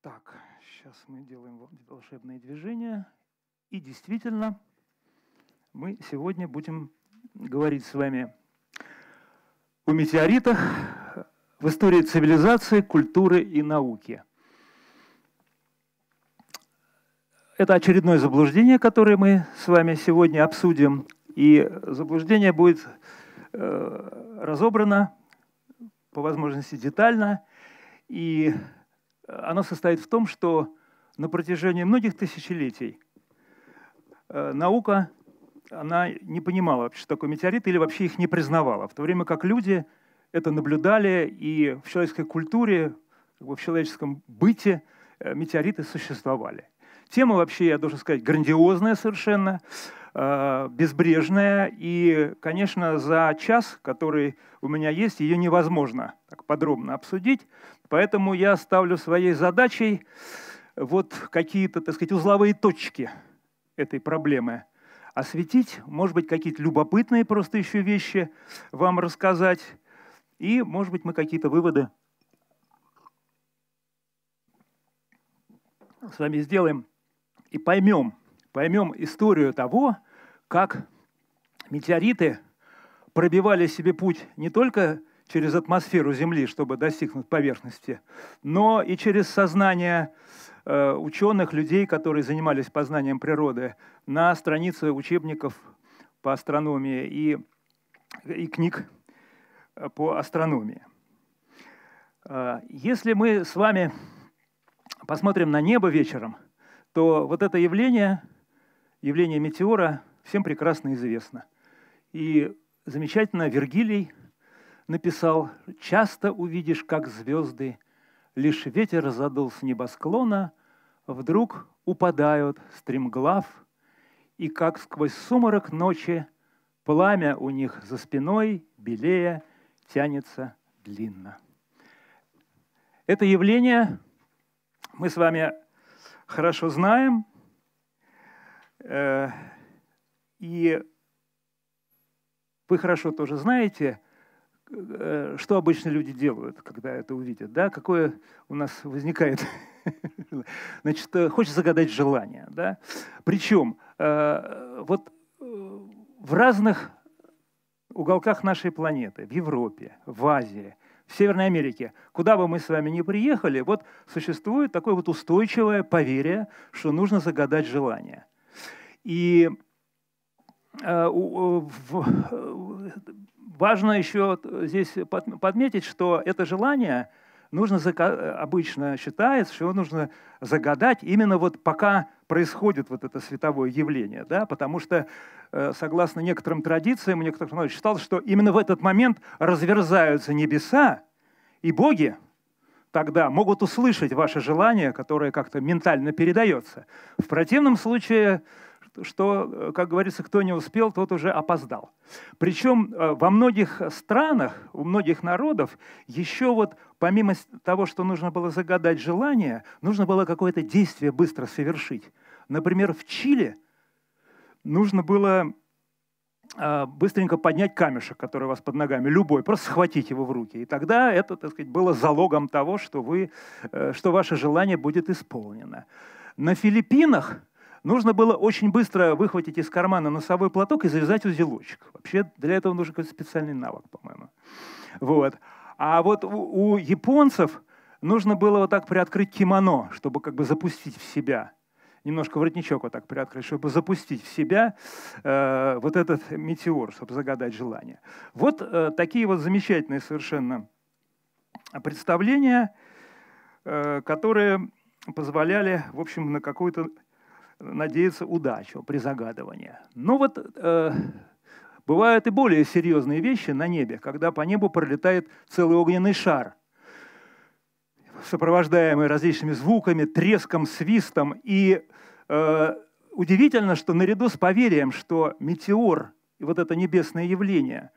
Так, сейчас мы делаем волшебные движения. И действительно, мы сегодня будем говорить с вами о метеоритах в истории цивилизации, культуры и науки. Это очередное заблуждение, которое мы с вами сегодня обсудим. И заблуждение будет э, разобрано по возможности детально. И оно состоит в том, что на протяжении многих тысячелетий э, наука она не понимала, что такое метеорит, или вообще их не признавала, в то время как люди это наблюдали, и в человеческой культуре, в человеческом быте э, метеориты существовали. Тема вообще, я должен сказать, грандиозная совершенно, э, безбрежная, и, конечно, за час, который у меня есть, ее невозможно так подробно обсудить, поэтому я ставлю своей задачей вот какие-то, так сказать, узловые точки этой проблемы осветить, может быть, какие-то любопытные просто еще вещи вам рассказать, и, может быть, мы какие-то выводы с вами сделаем и поймем, поймем историю того, как метеориты пробивали себе путь не только через атмосферу Земли, чтобы достигнуть поверхности, но и через сознание э, ученых, людей, которые занимались познанием природы, на странице учебников по астрономии и, и книг э, по астрономии. Э, если мы с вами посмотрим на небо вечером, то вот это явление, явление метеора, всем прекрасно известно. И замечательно Вергилий написал «Часто увидишь, как звезды, лишь ветер задул с небосклона, вдруг упадают стремглав, и как сквозь сумрак ночи пламя у них за спиной, белее, тянется длинно». Это явление мы с вами хорошо знаем, э, и вы хорошо тоже знаете, что обычно люди делают, когда это увидят, да, какое у нас возникает, значит, э, хочется загадать желание, да, причем э, вот в разных уголках нашей планеты, в Европе, в Азии, в Северной Америке, куда бы мы с вами ни приехали, вот существует такое вот устойчивое поверье, что нужно загадать желание. И Э, важно еще здесь подметить, что это желание нужно обычно считается, что его нужно загадать именно вот пока происходит вот это световое явление, да, потому что э, согласно некоторым традициям, некоторых народов считалось, что именно в этот момент разверзаются небеса, и боги тогда могут услышать ваше желание, которое как-то ментально передается. В противном случае что, э, как говорится, кто не успел, тот уже опоздал. Причем э, во многих странах, у многих народов еще вот помимо того, что нужно было загадать желание, нужно было какое-то действие быстро совершить. Например, в Чили нужно было э, быстренько поднять камешек, который у вас под ногами, любой, просто схватить его в руки. И тогда это, так сказать, было залогом того, что, вы, что ваше желание будет исполнено. На Филиппинах нужно было очень быстро выхватить из кармана носовой платок и завязать узелочек. Вообще для этого нужен какой-то специальный навык, по-моему. Вот. А вот у, у японцев нужно было вот так приоткрыть кимоно, чтобы как бы запустить в себя. Немножко воротничок вот так приоткрыть, чтобы запустить в себя э, вот этот метеор, чтобы загадать желание. Вот э, такие вот замечательные совершенно представления, э, которые позволяли, в общем, на какую-то надеяться удачу при загадывании. Но вот э, бывают и более серьезные вещи на небе, когда по небу пролетает целый огненный шар, сопровождаемый различными звуками, треском, свистом. И э, удивительно, что наряду с поверием, что метеор и вот это небесное явление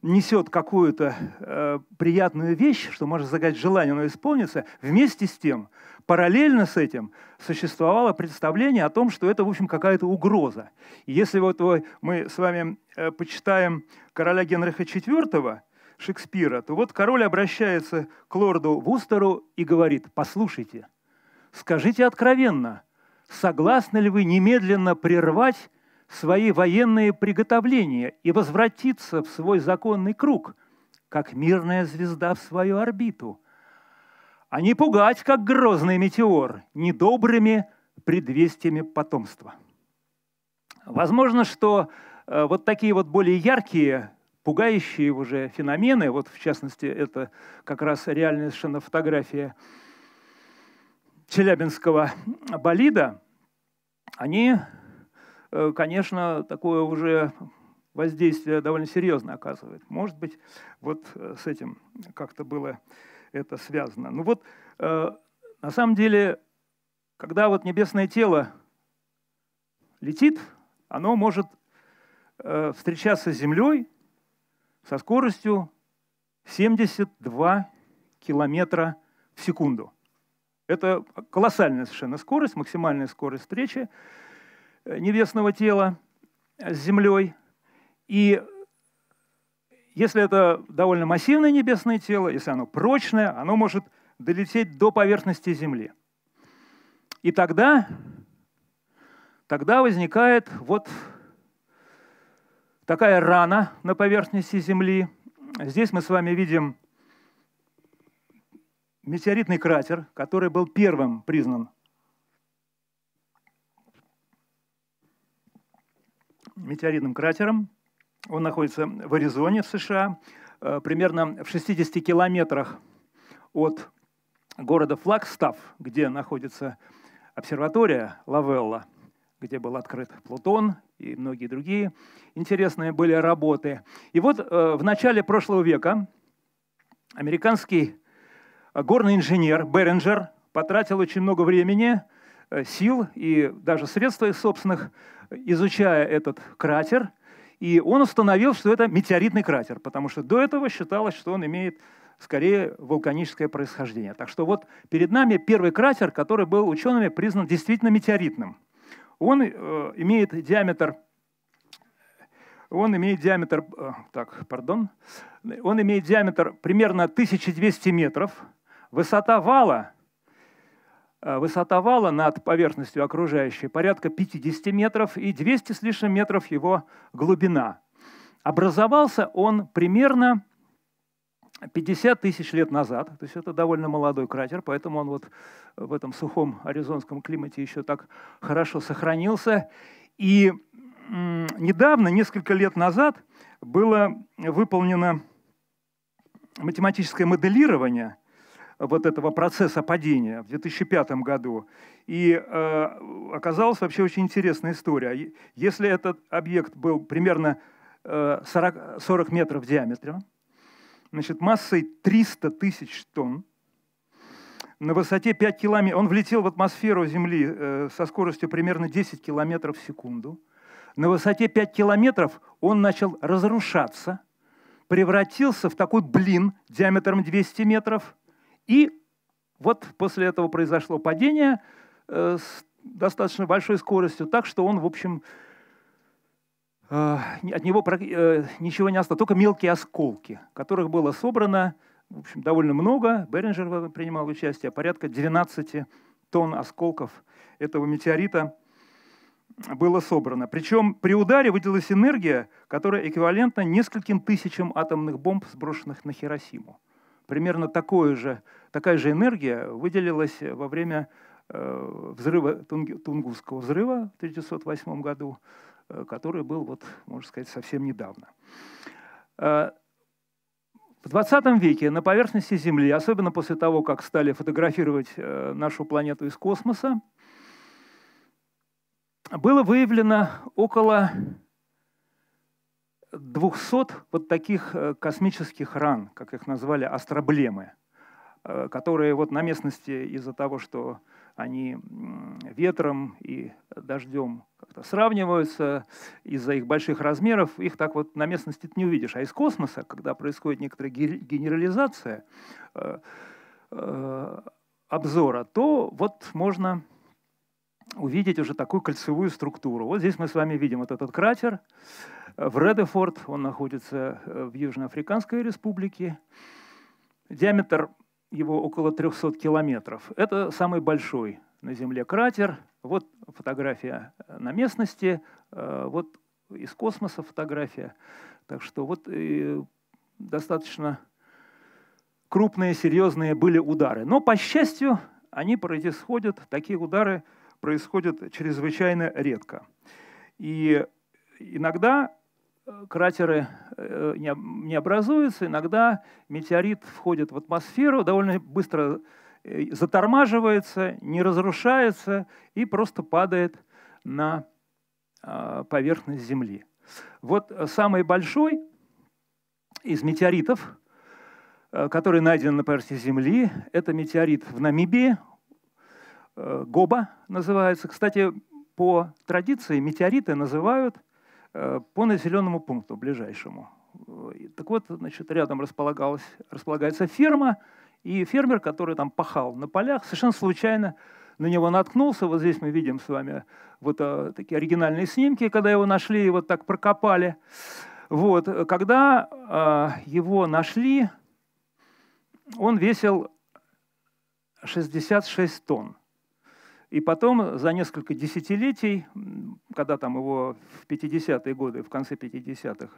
несет какую-то э, приятную вещь, что может загадать желание, оно исполнится, вместе с тем – параллельно с этим существовало представление о том, что это, в общем, какая-то угроза. И если вот мы с вами э, почитаем короля Генриха IV, Шекспира, то вот король обращается к лорду Вустеру и говорит, послушайте, скажите откровенно, согласны ли вы немедленно прервать свои военные приготовления и возвратиться в свой законный круг, как мирная звезда в свою орбиту, а не пугать, как грозный метеор, недобрыми предвестиями потомства. Возможно, что э, вот такие вот более яркие, пугающие уже феномены, вот в частности это как раз реальная совершенно фотография Челябинского болида, они Э, конечно, такое уже воздействие довольно серьезно оказывает. Может быть, вот э, с этим как-то было это связано. Ну вот, э, на самом деле, когда вот небесное тело летит, оно может встречаться с Землей со скоростью 72 километра в секунду. Это колоссальная совершенно скорость, максимальная скорость встречи. Э, небесного тела с Землей. И если это довольно массивное небесное тело, если оно прочное, оно может долететь до поверхности Земли. И тогда, тогда возникает вот такая рана на поверхности Земли. Здесь мы с вами видим метеоритный кратер, который был первым признан метеоритным кратером. Он находится в Аризоне, США, э, примерно в 60 километрах от города Флагстав, где находится обсерватория Лавелла, где был открыт Плутон и многие другие интересные были работы. И вот э, в начале прошлого века американский горный инженер Беринджер потратил очень много времени, э, сил и даже средств из собственных изучая этот кратер, и он установил, что это метеоритный кратер, потому что до этого считалось, что он имеет скорее вулканическое происхождение. Так что вот перед нами первый кратер, который был учеными признан действительно метеоритным. Он э, имеет диаметр он имеет диаметр, э, так, пардон, он имеет диаметр примерно 1200 метров, высота вала высота вала над поверхностью окружающей порядка 50 метров и 200 с лишним метров его глубина. Образовался он примерно 50 тысяч лет назад, то есть это довольно молодой кратер, поэтому он вот в этом сухом аризонском климате еще так хорошо сохранился. И недавно, несколько лет назад, было выполнено математическое моделирование вот этого процесса падения в 2005 году. И э, оказалась вообще очень интересная история. Если этот объект был примерно э, 40, 40 метров в диаметре, значит, массой 300 тысяч тонн, на высоте 5 километров, он влетел в атмосферу Земли э, со скоростью примерно 10 километров в секунду. На высоте 5 километров он начал разрушаться, превратился в такой блин диаметром 200 метров – и вот после этого произошло падение э, с достаточно большой скоростью, так что он, в общем, э, от него э, ничего не осталось, только мелкие осколки, которых было собрано в общем, довольно много. Беринджер принимал участие, порядка 12 тонн осколков этого метеорита было собрано. Причем при ударе выделилась энергия, которая эквивалентна нескольким тысячам атомных бомб, сброшенных на Хиросиму. Примерно такое же, такая же энергия выделилась во время э, взрыва, Тунгусского взрыва в 1908 году, э, который был, вот, можно сказать, совсем недавно. Э, в 20 веке на поверхности Земли, особенно после того, как стали фотографировать нашу планету из космоса, было выявлено около 200 вот таких э, космических ран, как их назвали, астроблемы, э, которые вот на местности из-за того, что они ветром и дождем как-то сравниваются из-за их больших размеров, их так вот на местности не увидишь. А из космоса, когда происходит некоторая генерализация э, обзора, то вот можно увидеть уже такую кольцевую структуру. Вот здесь мы с вами видим вот этот кратер в Редефорд, он находится э, в Южноафриканской республике. Диаметр его около 300 километров. Это самый большой на Земле кратер. Вот фотография на местности, э, вот из космоса фотография. Так что вот достаточно крупные, серьезные были удары. Но, по счастью, они происходят, такие удары происходят чрезвычайно редко. И иногда э, кратеры э, не образуются, иногда метеорит входит в атмосферу, довольно быстро э, затормаживается, не разрушается и просто падает на а, поверхность Земли. Вот самый большой из метеоритов, который найден на поверхности Земли, это метеорит в Намибии, Гоба называется. Кстати, по традиции метеориты называют э, по населенному пункту ближайшему. Так вот, значит, рядом располагалась, располагается ферма, и фермер, который там пахал на полях, совершенно случайно на него наткнулся. Вот здесь мы видим с вами вот а, такие оригинальные снимки, когда его нашли и вот так прокопали. Вот, когда а, его нашли, он весил 66 тонн. И потом за несколько десятилетий, когда там его в 50-е годы, в конце 50-х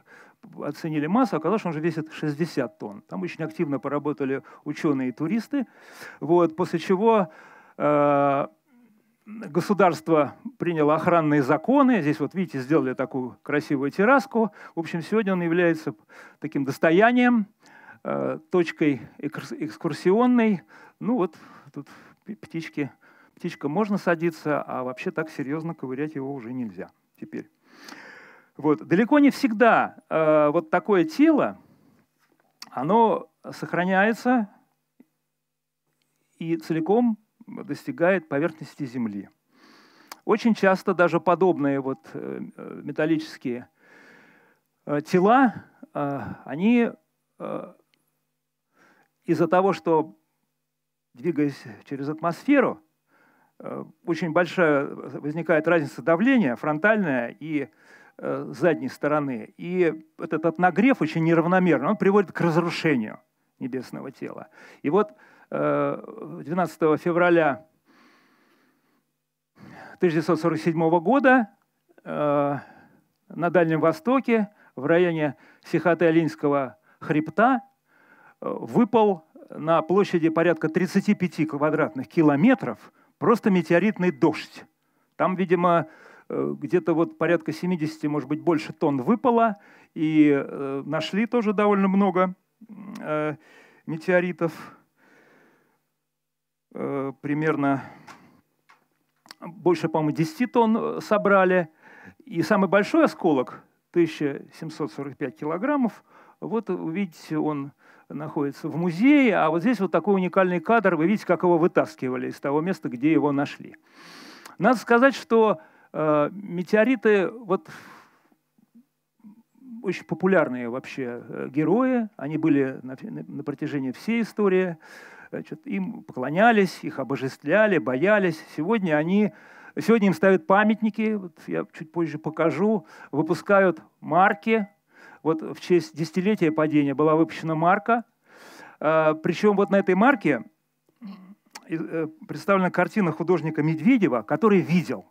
оценили массу, оказалось, что он уже весит 60 тонн. Там очень активно поработали ученые и туристы, вот, после чего э, государство приняло охранные законы. Здесь вот видите, сделали такую красивую терраску. В общем, сегодня он является таким достоянием, э, точкой экскурсионной. Ну вот тут птички птичка можно садиться, а вообще так серьезно ковырять его уже нельзя теперь. Вот. Далеко не всегда э, вот такое тело, оно сохраняется и целиком достигает поверхности Земли. Очень часто даже подобные вот э, металлические э, тела, э, они из-за того, что двигаясь через атмосферу, очень большая возникает разница давления, фронтальная и э, задней стороны. И этот нагрев очень неравномерный, он приводит к разрушению небесного тела. И вот 12 э, февраля 1947 года на Дальнем Востоке, в районе Сихоте-Алинского хребта, выпал на площади порядка 35 квадратных километров – Просто метеоритный дождь. Там, видимо, э, где-то вот порядка 70, может быть, больше тонн выпало, и э, нашли тоже довольно много э, метеоритов. Примерно больше, по-моему, 10 тонн собрали. И самый большой осколок, 1745 килограммов, вот увидите, он находится в музее, а вот здесь вот такой уникальный кадр, вы видите, как его вытаскивали из того места, где его нашли. Надо сказать, что э, метеориты вот очень популярные вообще э, герои, они были на, на протяжении всей истории, значит, им поклонялись, их обожествляли, боялись. Сегодня они Сегодня им ставят памятники, вот я чуть позже покажу, выпускают марки, вот в честь десятилетия падения была выпущена марка. А, Причем вот на этой марке э, представлена картина художника Медведева, который видел.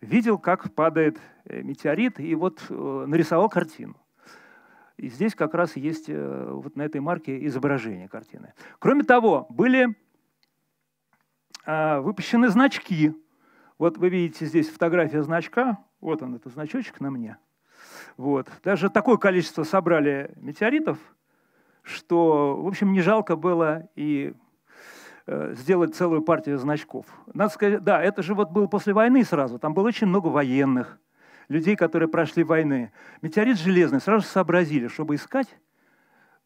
Видел, как падает э, метеорит, и вот э, нарисовал картину. И здесь как раз есть вот на этой марке изображение картины. Кроме того, были а, выпущены значки. Вот вы видите здесь фотография значка. Вот он, этот значочек на мне – вот. Даже такое количество собрали метеоритов, что, в общем, не жалко было и э, сделать целую партию значков. Надо сказать, да, это же вот было после войны сразу, там было очень много военных, людей, которые прошли войны. Метеорит железный сразу сообразили, чтобы искать,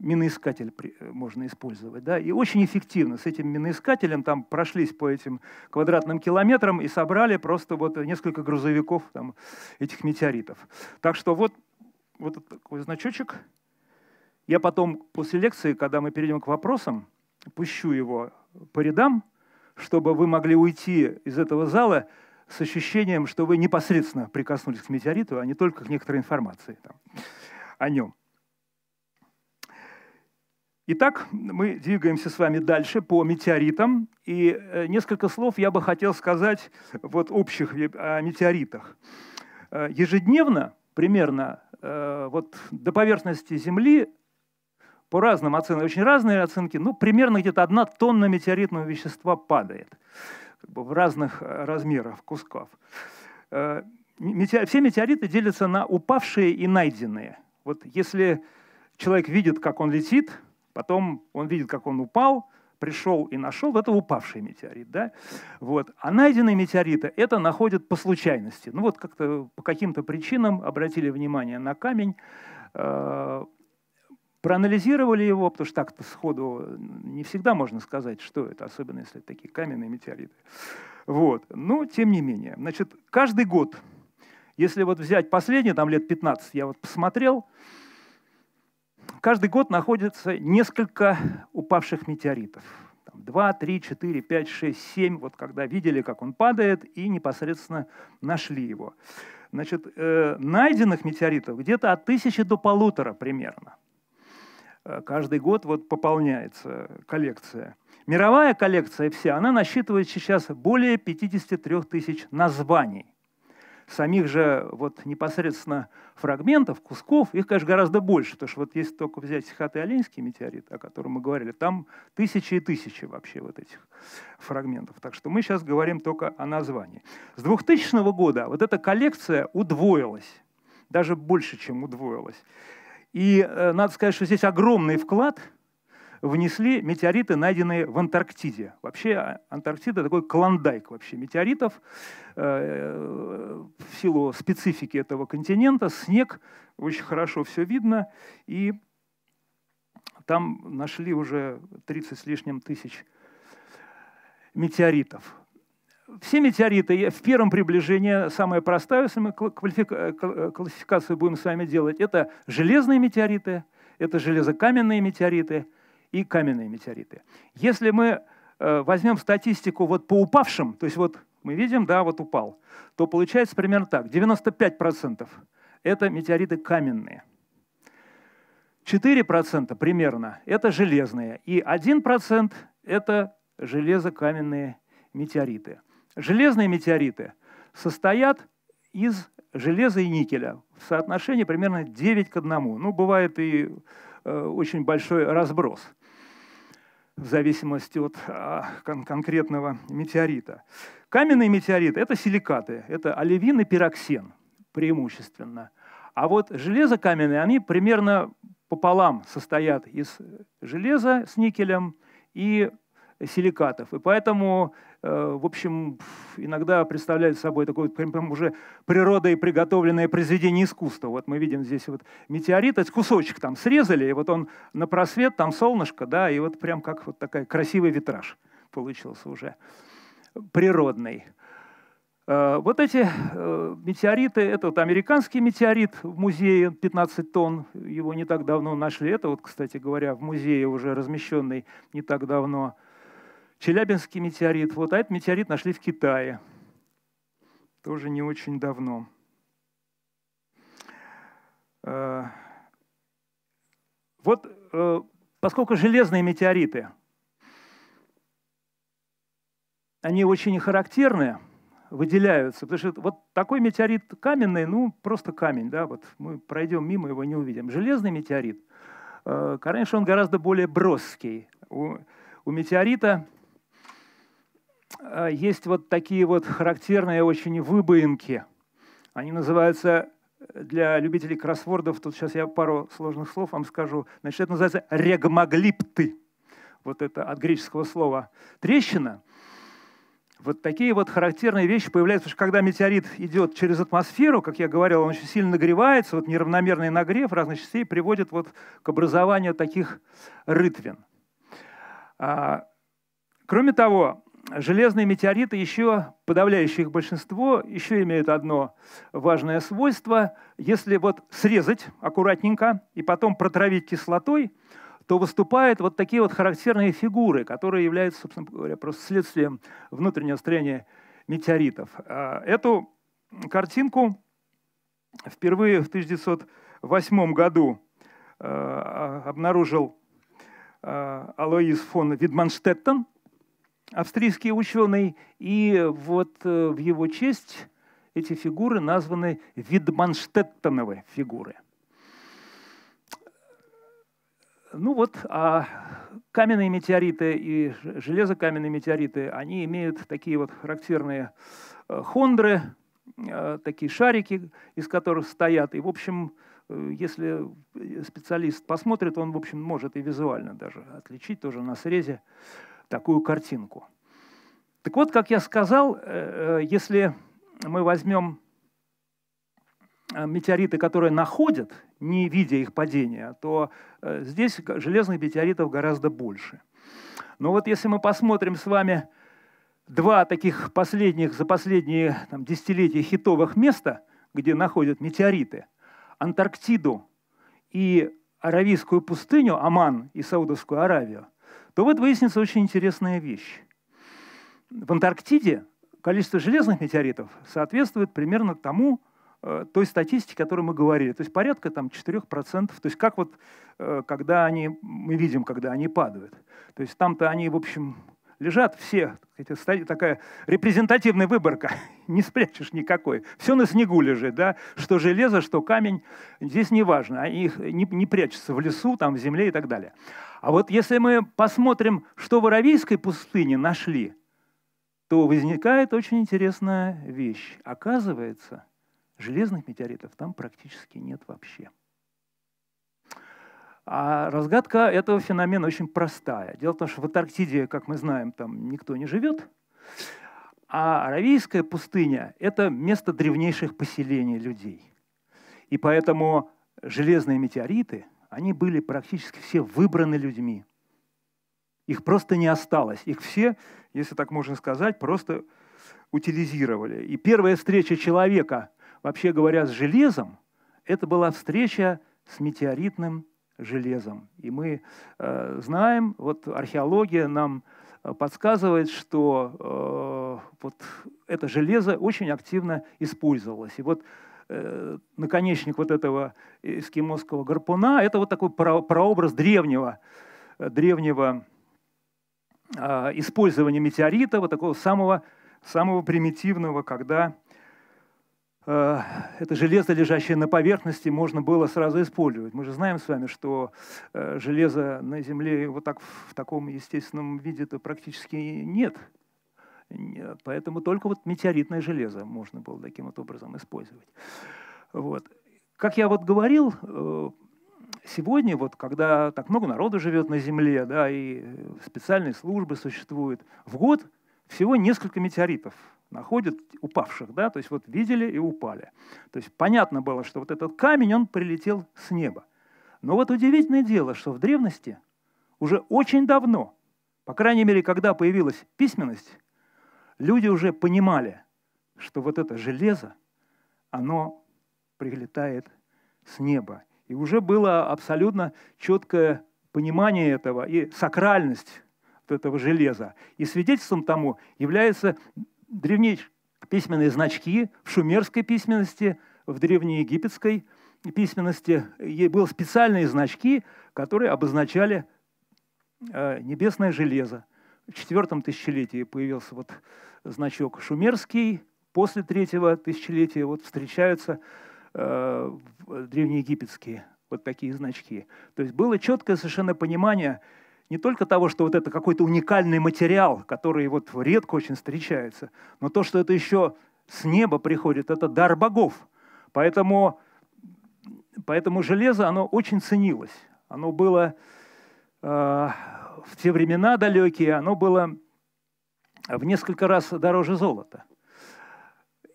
миноискатель можно использовать. Да? И очень эффективно с этим миноискателем там прошлись по этим квадратным километрам и собрали просто вот несколько грузовиков там, этих метеоритов. Так что вот, вот такой значочек. Я потом после лекции, когда мы перейдем к вопросам, пущу его по рядам, чтобы вы могли уйти из этого зала с ощущением, что вы непосредственно прикоснулись к метеориту, а не только к некоторой информации там, о нем. Итак, мы двигаемся с вами дальше по метеоритам. И э, несколько слов я бы хотел сказать вот общих о метеоритах. Э, ежедневно, примерно э, вот до поверхности Земли, по разным оценкам, очень разные оценки, ну, примерно где-то одна тонна метеоритного вещества падает как бы в разных размерах кусков. Все метеориты делятся на упавшие и найденные. Вот если человек видит, как он летит, Потом он видит, как он упал, пришел и нашел, это упавший метеорит. Да? Вот. А найденные метеориты это находят по случайности. Ну вот как-то по каким-то причинам обратили внимание на камень, э, проанализировали его, потому что так-то сходу не всегда можно сказать, что это, особенно если это такие каменные метеориты. Вот. Но тем не менее. Значит, каждый год, если вот взять последние там, лет 15, я вот посмотрел, каждый год находится несколько упавших метеоритов. Два, три, четыре, пять, шесть, семь. Вот когда видели, как он падает, и непосредственно нашли его. Значит, э, найденных метеоритов где-то от тысячи до полутора примерно. Э, каждый год вот пополняется коллекция. Мировая коллекция вся, она насчитывает сейчас более 53 тысяч названий самих же вот непосредственно фрагментов, кусков, их, конечно, гораздо больше, потому что вот если только взять Сихатый Оленский метеорит, о котором мы говорили, там тысячи и тысячи вообще вот этих фрагментов. Так что мы сейчас говорим только о названии. С 2000 года вот эта коллекция удвоилась, даже больше, чем удвоилась. И э, надо сказать, что здесь огромный вклад – внесли метеориты, найденные в Антарктиде. Вообще а, Антарктида такой клондайк вообще метеоритов. Э, в силу специфики этого континента снег, очень хорошо все видно. И там нашли уже 30 с лишним тысяч метеоритов. Все метеориты в первом приближении, самая простая, если мы э, классификацию будем с вами делать, это железные метеориты, это железокаменные метеориты – и каменные метеориты. Если мы э, возьмем статистику вот по упавшим, то есть вот мы видим, да, вот упал, то получается примерно так. 95% это метеориты каменные. 4% примерно это железные. И 1% это железокаменные метеориты. Железные метеориты состоят из железа и никеля в соотношении примерно 9 к 1. Ну, бывает и э, очень большой разброс в зависимости от а, кон- конкретного метеорита. Каменные метеориты – это силикаты, это оливин и пироксен преимущественно. А вот железокаменные, они примерно пополам состоят из железа с никелем и силикатов. И поэтому в общем, иногда представляют собой такое прям уже природой приготовленное произведение искусства. Вот мы видим здесь вот метеорит, это кусочек там срезали, и вот он на просвет, там солнышко, да, и вот прям как вот такой красивый витраж получился уже природный. Э, вот эти э, метеориты, это вот американский метеорит в музее, 15 тонн, его не так давно нашли. Это вот, кстати говоря, в музее уже размещенный не так давно. Челябинский метеорит. Вот, а этот метеорит нашли в Китае. Тоже не очень давно. Э, вот э, поскольку железные метеориты, они очень характерны, выделяются, потому что вот такой метеорит каменный, ну просто камень, да, вот мы пройдем мимо его не увидим. Железный метеорит, э, конечно, он гораздо более броский. У, у метеорита есть вот такие вот характерные очень выбоинки. Они называются для любителей кроссвордов, тут сейчас я пару сложных слов вам скажу. Значит, это называется регмоглипты. Вот это от греческого слова трещина. Вот такие вот характерные вещи появляются, потому что когда метеорит идет через атмосферу, как я говорил, он очень сильно нагревается, вот неравномерный нагрев разных частей приводит вот к образованию таких рытвин. А, кроме того, железные метеориты еще, подавляющее их большинство, еще имеют одно важное свойство. Если вот срезать аккуратненько и потом протравить кислотой, то выступают вот такие вот характерные фигуры, которые являются, собственно говоря, просто следствием внутреннего строения метеоритов. А, эту картинку впервые в 1908 году а, обнаружил Алоис фон Видманштеттен, австрийский ученый, и вот в его честь эти фигуры названы Видманштеттеновы фигуры. Ну вот, а каменные метеориты и железокаменные метеориты, они имеют такие вот характерные э, хондры, э, такие шарики, из которых стоят. И, в общем, э, если специалист посмотрит, он, в общем, может и визуально даже отличить тоже на срезе такую картинку. Так вот, как я сказал, если мы возьмем Э, метеориты, которые находят, не видя их падения, то э, здесь железных метеоритов гораздо больше. Но вот если мы посмотрим с вами два таких последних, за последние там, десятилетия хитовых места, где находят метеориты, Антарктиду и Аравийскую пустыню, Оман и Саудовскую Аравию, то вот выяснится очень интересная вещь. В Антарктиде количество железных метеоритов соответствует примерно тому, Э, той статистики, о которой мы говорили. То есть порядка там, 4%. То есть как вот, э, когда они, мы видим, когда они падают. То есть там-то они, в общем, лежат все, эти, такая репрезентативная выборка, не спрячешь никакой. Все на снегу лежит, да, что железо, что камень, здесь не важно, они их не, не прячутся в лесу, там, в земле и так далее. А вот если мы посмотрим, что в Аравийской пустыне нашли, то возникает очень интересная вещь. Оказывается, Железных метеоритов там практически нет вообще. А разгадка этого феномена очень простая. Дело в том, что в Антарктиде, как мы знаем, там никто не живет, а Аравийская пустыня – это место древнейших поселений людей. И поэтому железные метеориты, они были практически все выбраны людьми. Их просто не осталось. Их все, если так можно сказать, просто утилизировали. И первая встреча человека – вообще говоря, с железом, это была встреча с метеоритным железом. И мы э, знаем, вот археология нам э, подсказывает, что э, вот это железо очень активно использовалось. И вот наконечник вот этого эскимосского гарпуна – это вот такой про, прообраз древнего, э, древнего э, использования метеорита, вот такого самого, самого примитивного, когда Э, это железо, лежащее на поверхности, можно было сразу использовать. Мы же знаем с вами, что э, железа на Земле вот так в таком естественном виде-то практически нет. Поэтому только вот метеоритное железо можно было таким вот образом использовать. Вот. Как я вот говорил, э, сегодня, вот, когда так много народу живет на Земле, да, и специальные службы существуют, в год всего несколько метеоритов находят упавших, да, то есть вот видели и упали. То есть понятно было, что вот этот камень, он прилетел с неба. Но вот удивительное дело, что в древности уже очень давно, по крайней мере, когда появилась письменность, люди уже понимали, что вот это железо, оно прилетает с неба. И уже было абсолютно четкое понимание этого и сакральность этого железа. И свидетельством тому является древнейшие письменные значки в шумерской письменности, в древнеегипетской письменности были специальные значки, которые обозначали э, небесное железо. В четвертом тысячелетии появился вот значок шумерский, после третьего тысячелетия вот встречаются э, древнеегипетские вот такие значки. То есть было четкое совершенно понимание не только того, что вот это какой-то уникальный материал, который вот редко очень встречается, но то, что это еще с неба приходит, это дар богов. Поэтому, поэтому железо, оно очень ценилось. Оно было э, в те времена далекие, оно было в несколько раз дороже золота.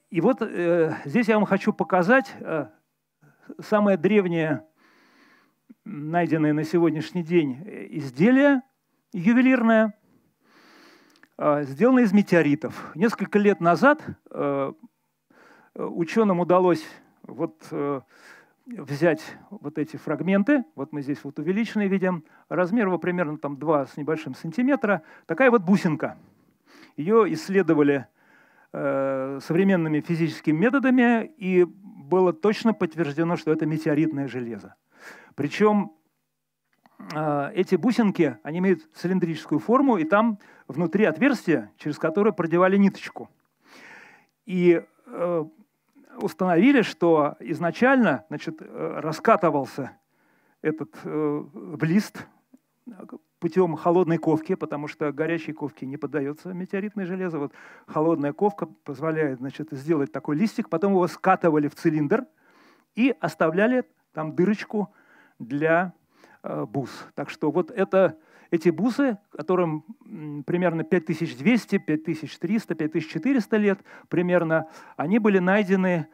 И вот э, здесь я вам хочу показать э, самое древнее найденное на сегодняшний день изделие ювелирное, а, сделано из метеоритов. Несколько лет назад а, ученым удалось вот э, взять вот эти фрагменты, вот мы здесь вот увеличенные видим, размер его примерно там 2 с небольшим сантиметра, такая вот бусинка. Ее исследовали э, современными физическими методами, и было точно подтверждено, что это метеоритное железо. Причем э, эти бусинки, они имеют цилиндрическую форму, и там внутри отверстие, через которое продевали ниточку. И э, установили, что изначально значит, э, раскатывался этот э, блист путем холодной ковки, потому что горячей ковке не поддается метеоритное железо. Вот холодная ковка позволяет значит, сделать такой листик, потом его скатывали в цилиндр и оставляли там дырочку для э, бус. Так что вот это, эти бусы, которым примерно 5200, 5300, 5400 лет примерно, они были найдены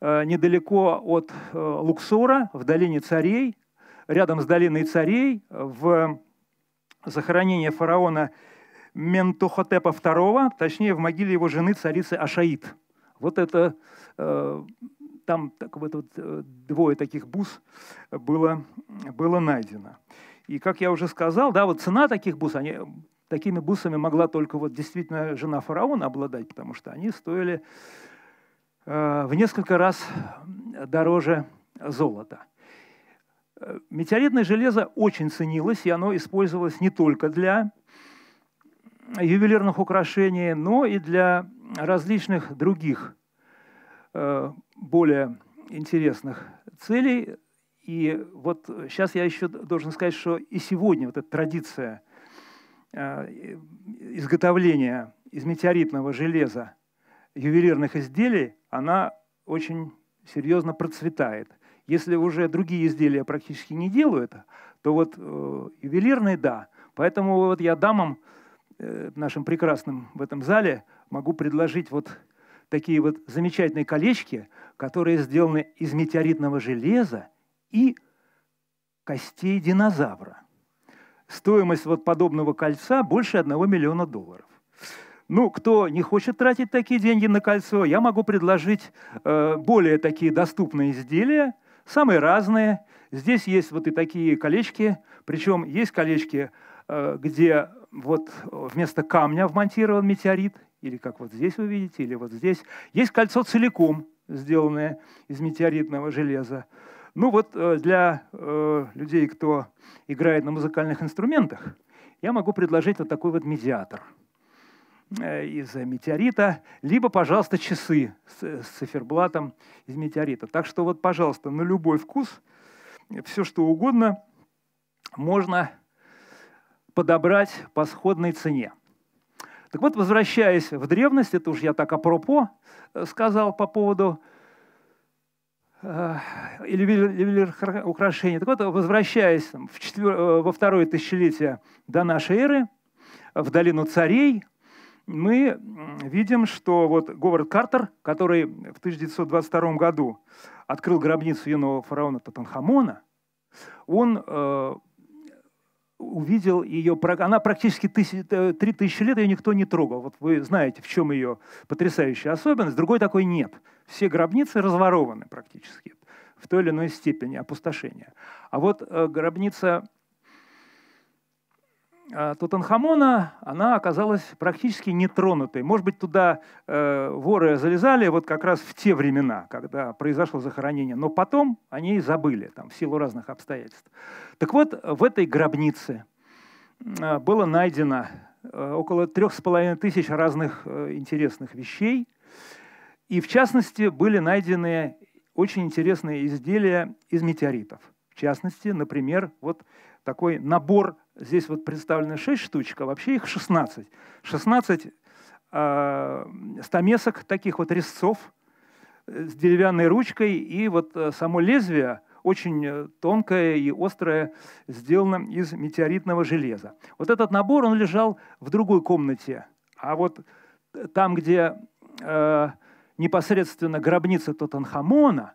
э, недалеко от э, Луксора, в долине царей, рядом с долиной царей, в захоронение фараона Ментухотепа II, точнее в могиле его жены царицы Ашаид. Вот это э, там так, вот, двое таких бус было, было найдено. И как я уже сказал, да, вот цена таких бус, они, такими бусами могла только вот действительно жена фараона обладать, потому что они стоили э, в несколько раз дороже золота. Метеоритное железо очень ценилось, и оно использовалось не только для ювелирных украшений, но и для различных других э, более интересных целей. И вот сейчас я еще должен сказать, что и сегодня вот эта традиция э, изготовления из метеоритного железа ювелирных изделий, она очень серьезно процветает. Если уже другие изделия практически не делают, то вот э, ювелирные – да. Поэтому вот я дамам, э, нашим прекрасным в этом зале, могу предложить вот такие вот замечательные колечки, которые сделаны из метеоритного железа и костей динозавра. Стоимость вот подобного кольца больше одного миллиона долларов. Ну, кто не хочет тратить такие деньги на кольцо, я могу предложить э, более такие доступные изделия – самые разные. Здесь есть вот и такие колечки, причем есть колечки, э, где вот вместо камня вмонтирован метеорит, или как вот здесь вы видите, или вот здесь. Есть кольцо целиком, сделанное из метеоритного железа. Ну вот э, для э, людей, кто играет на музыкальных инструментах, я могу предложить вот такой вот медиатор – Э, из метеорита, либо, пожалуйста, часы с, циферблатом из метеорита. Так что вот, пожалуйста, на любой вкус все, что угодно можно подобрать по сходной цене. Так вот, возвращаясь в древность, это уж я так апропо сказал по поводу э, ювелирных украшений. Так вот, возвращаясь в четвер... во второе тысячелетие до нашей эры, в долину царей, мы видим, что вот Говард Картер, который в 1922 году открыл гробницу юного фараона Татанхамона, он э, увидел ее, она практически э, три тысячи лет ее никто не трогал. Вот вы знаете, в чем ее потрясающая особенность. Другой такой нет. Все гробницы разворованы практически в той или иной степени опустошения. А вот э, гробница Тутанхамона, она оказалась практически нетронутой. Может быть, туда э, воры залезали вот как раз в те времена, когда произошло захоронение, но потом они забыли, там, в силу разных обстоятельств. Так вот, в этой гробнице э, было найдено э, около трех с половиной тысяч разных э, интересных вещей, и в частности были найдены очень интересные изделия из метеоритов. В частности, например, вот такой набор Здесь вот представлено 6 штучек, а вообще их 16. 16 э, стамесок, таких вот резцов э, с деревянной ручкой, и вот э, само лезвие очень э, тонкое и острое, сделано из метеоритного железа. Вот этот набор, он лежал в другой комнате. А вот там, где э, непосредственно гробница Тотанхамона,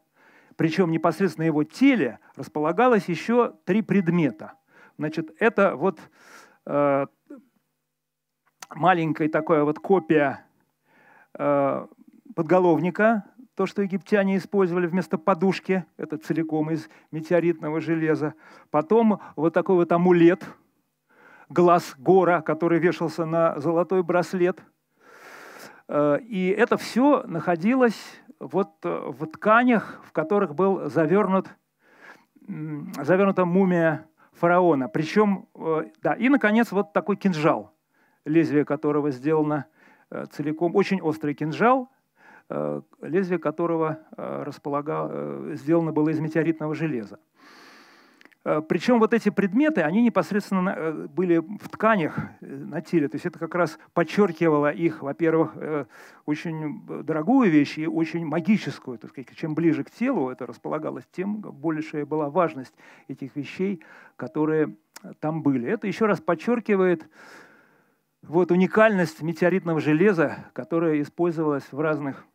причем непосредственно его теле, располагалось еще три предмета – Значит, это вот э, маленькая такая вот копия э, подголовника, то, что египтяне использовали вместо подушки, это целиком из метеоритного железа. Потом вот такой вот амулет, глаз гора, который вешался на золотой браслет. Э, и это все находилось вот в тканях, в которых был завернут, завернута мумия фараона. Причем, э, да, и, наконец, вот такой кинжал, лезвие которого сделано э, целиком, очень острый кинжал, э, лезвие которого располагал, сделано было из метеоритного железа. Э, Причем вот эти предметы, они непосредственно э, были в тканях э, на теле. То есть это как раз подчеркивало их, во-первых, очень дорогую вещь и очень магическую. То есть чем ближе к телу это располагалось, тем большая была важность этих вещей, которые там были. Это еще раз подчеркивает вот уникальность метеоритного железа, которое использовалось в, разных,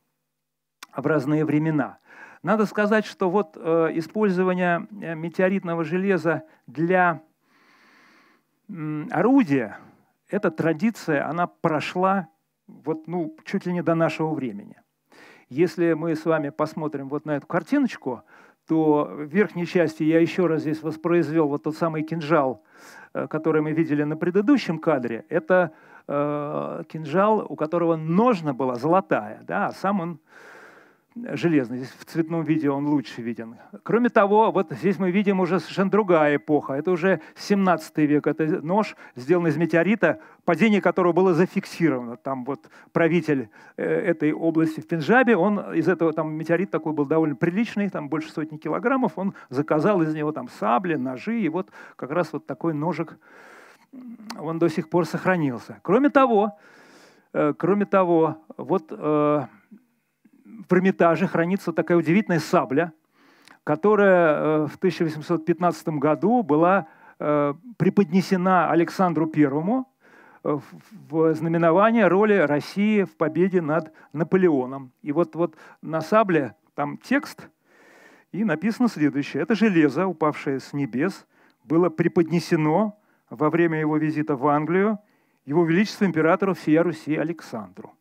в разные времена – надо сказать, что вот э, использование э, метеоритного железа для э, орудия, эта традиция, она прошла вот, ну, чуть ли не до нашего времени. Если мы с вами посмотрим вот на эту картиночку, то в верхней части я еще раз здесь воспроизвел вот тот самый кинжал, э, который мы видели на предыдущем кадре. Это э, кинжал, у которого ножна была золотая, да, а сам он железный. Здесь в цветном виде он лучше виден. Кроме того, вот здесь мы видим уже совершенно другая эпоха. Это уже 17 век. Это нож, сделанный из метеорита, падение которого было зафиксировано. Там вот правитель э, этой области в Пенджабе, он из этого, там метеорит такой был довольно приличный, там больше сотни килограммов, он заказал из него там сабли, ножи, и вот как раз вот такой ножик, он до сих пор сохранился. Кроме того, э, кроме того, вот э, в Эрмитаже хранится такая удивительная сабля, которая э, в 1815 году была э, преподнесена Александру Первому э, в знаменование роли России в победе над Наполеоном. И вот, вот на сабле там текст, и написано следующее. Это железо, упавшее с небес, было преподнесено во время его визита в Англию его величеству императору всея Руси Александру.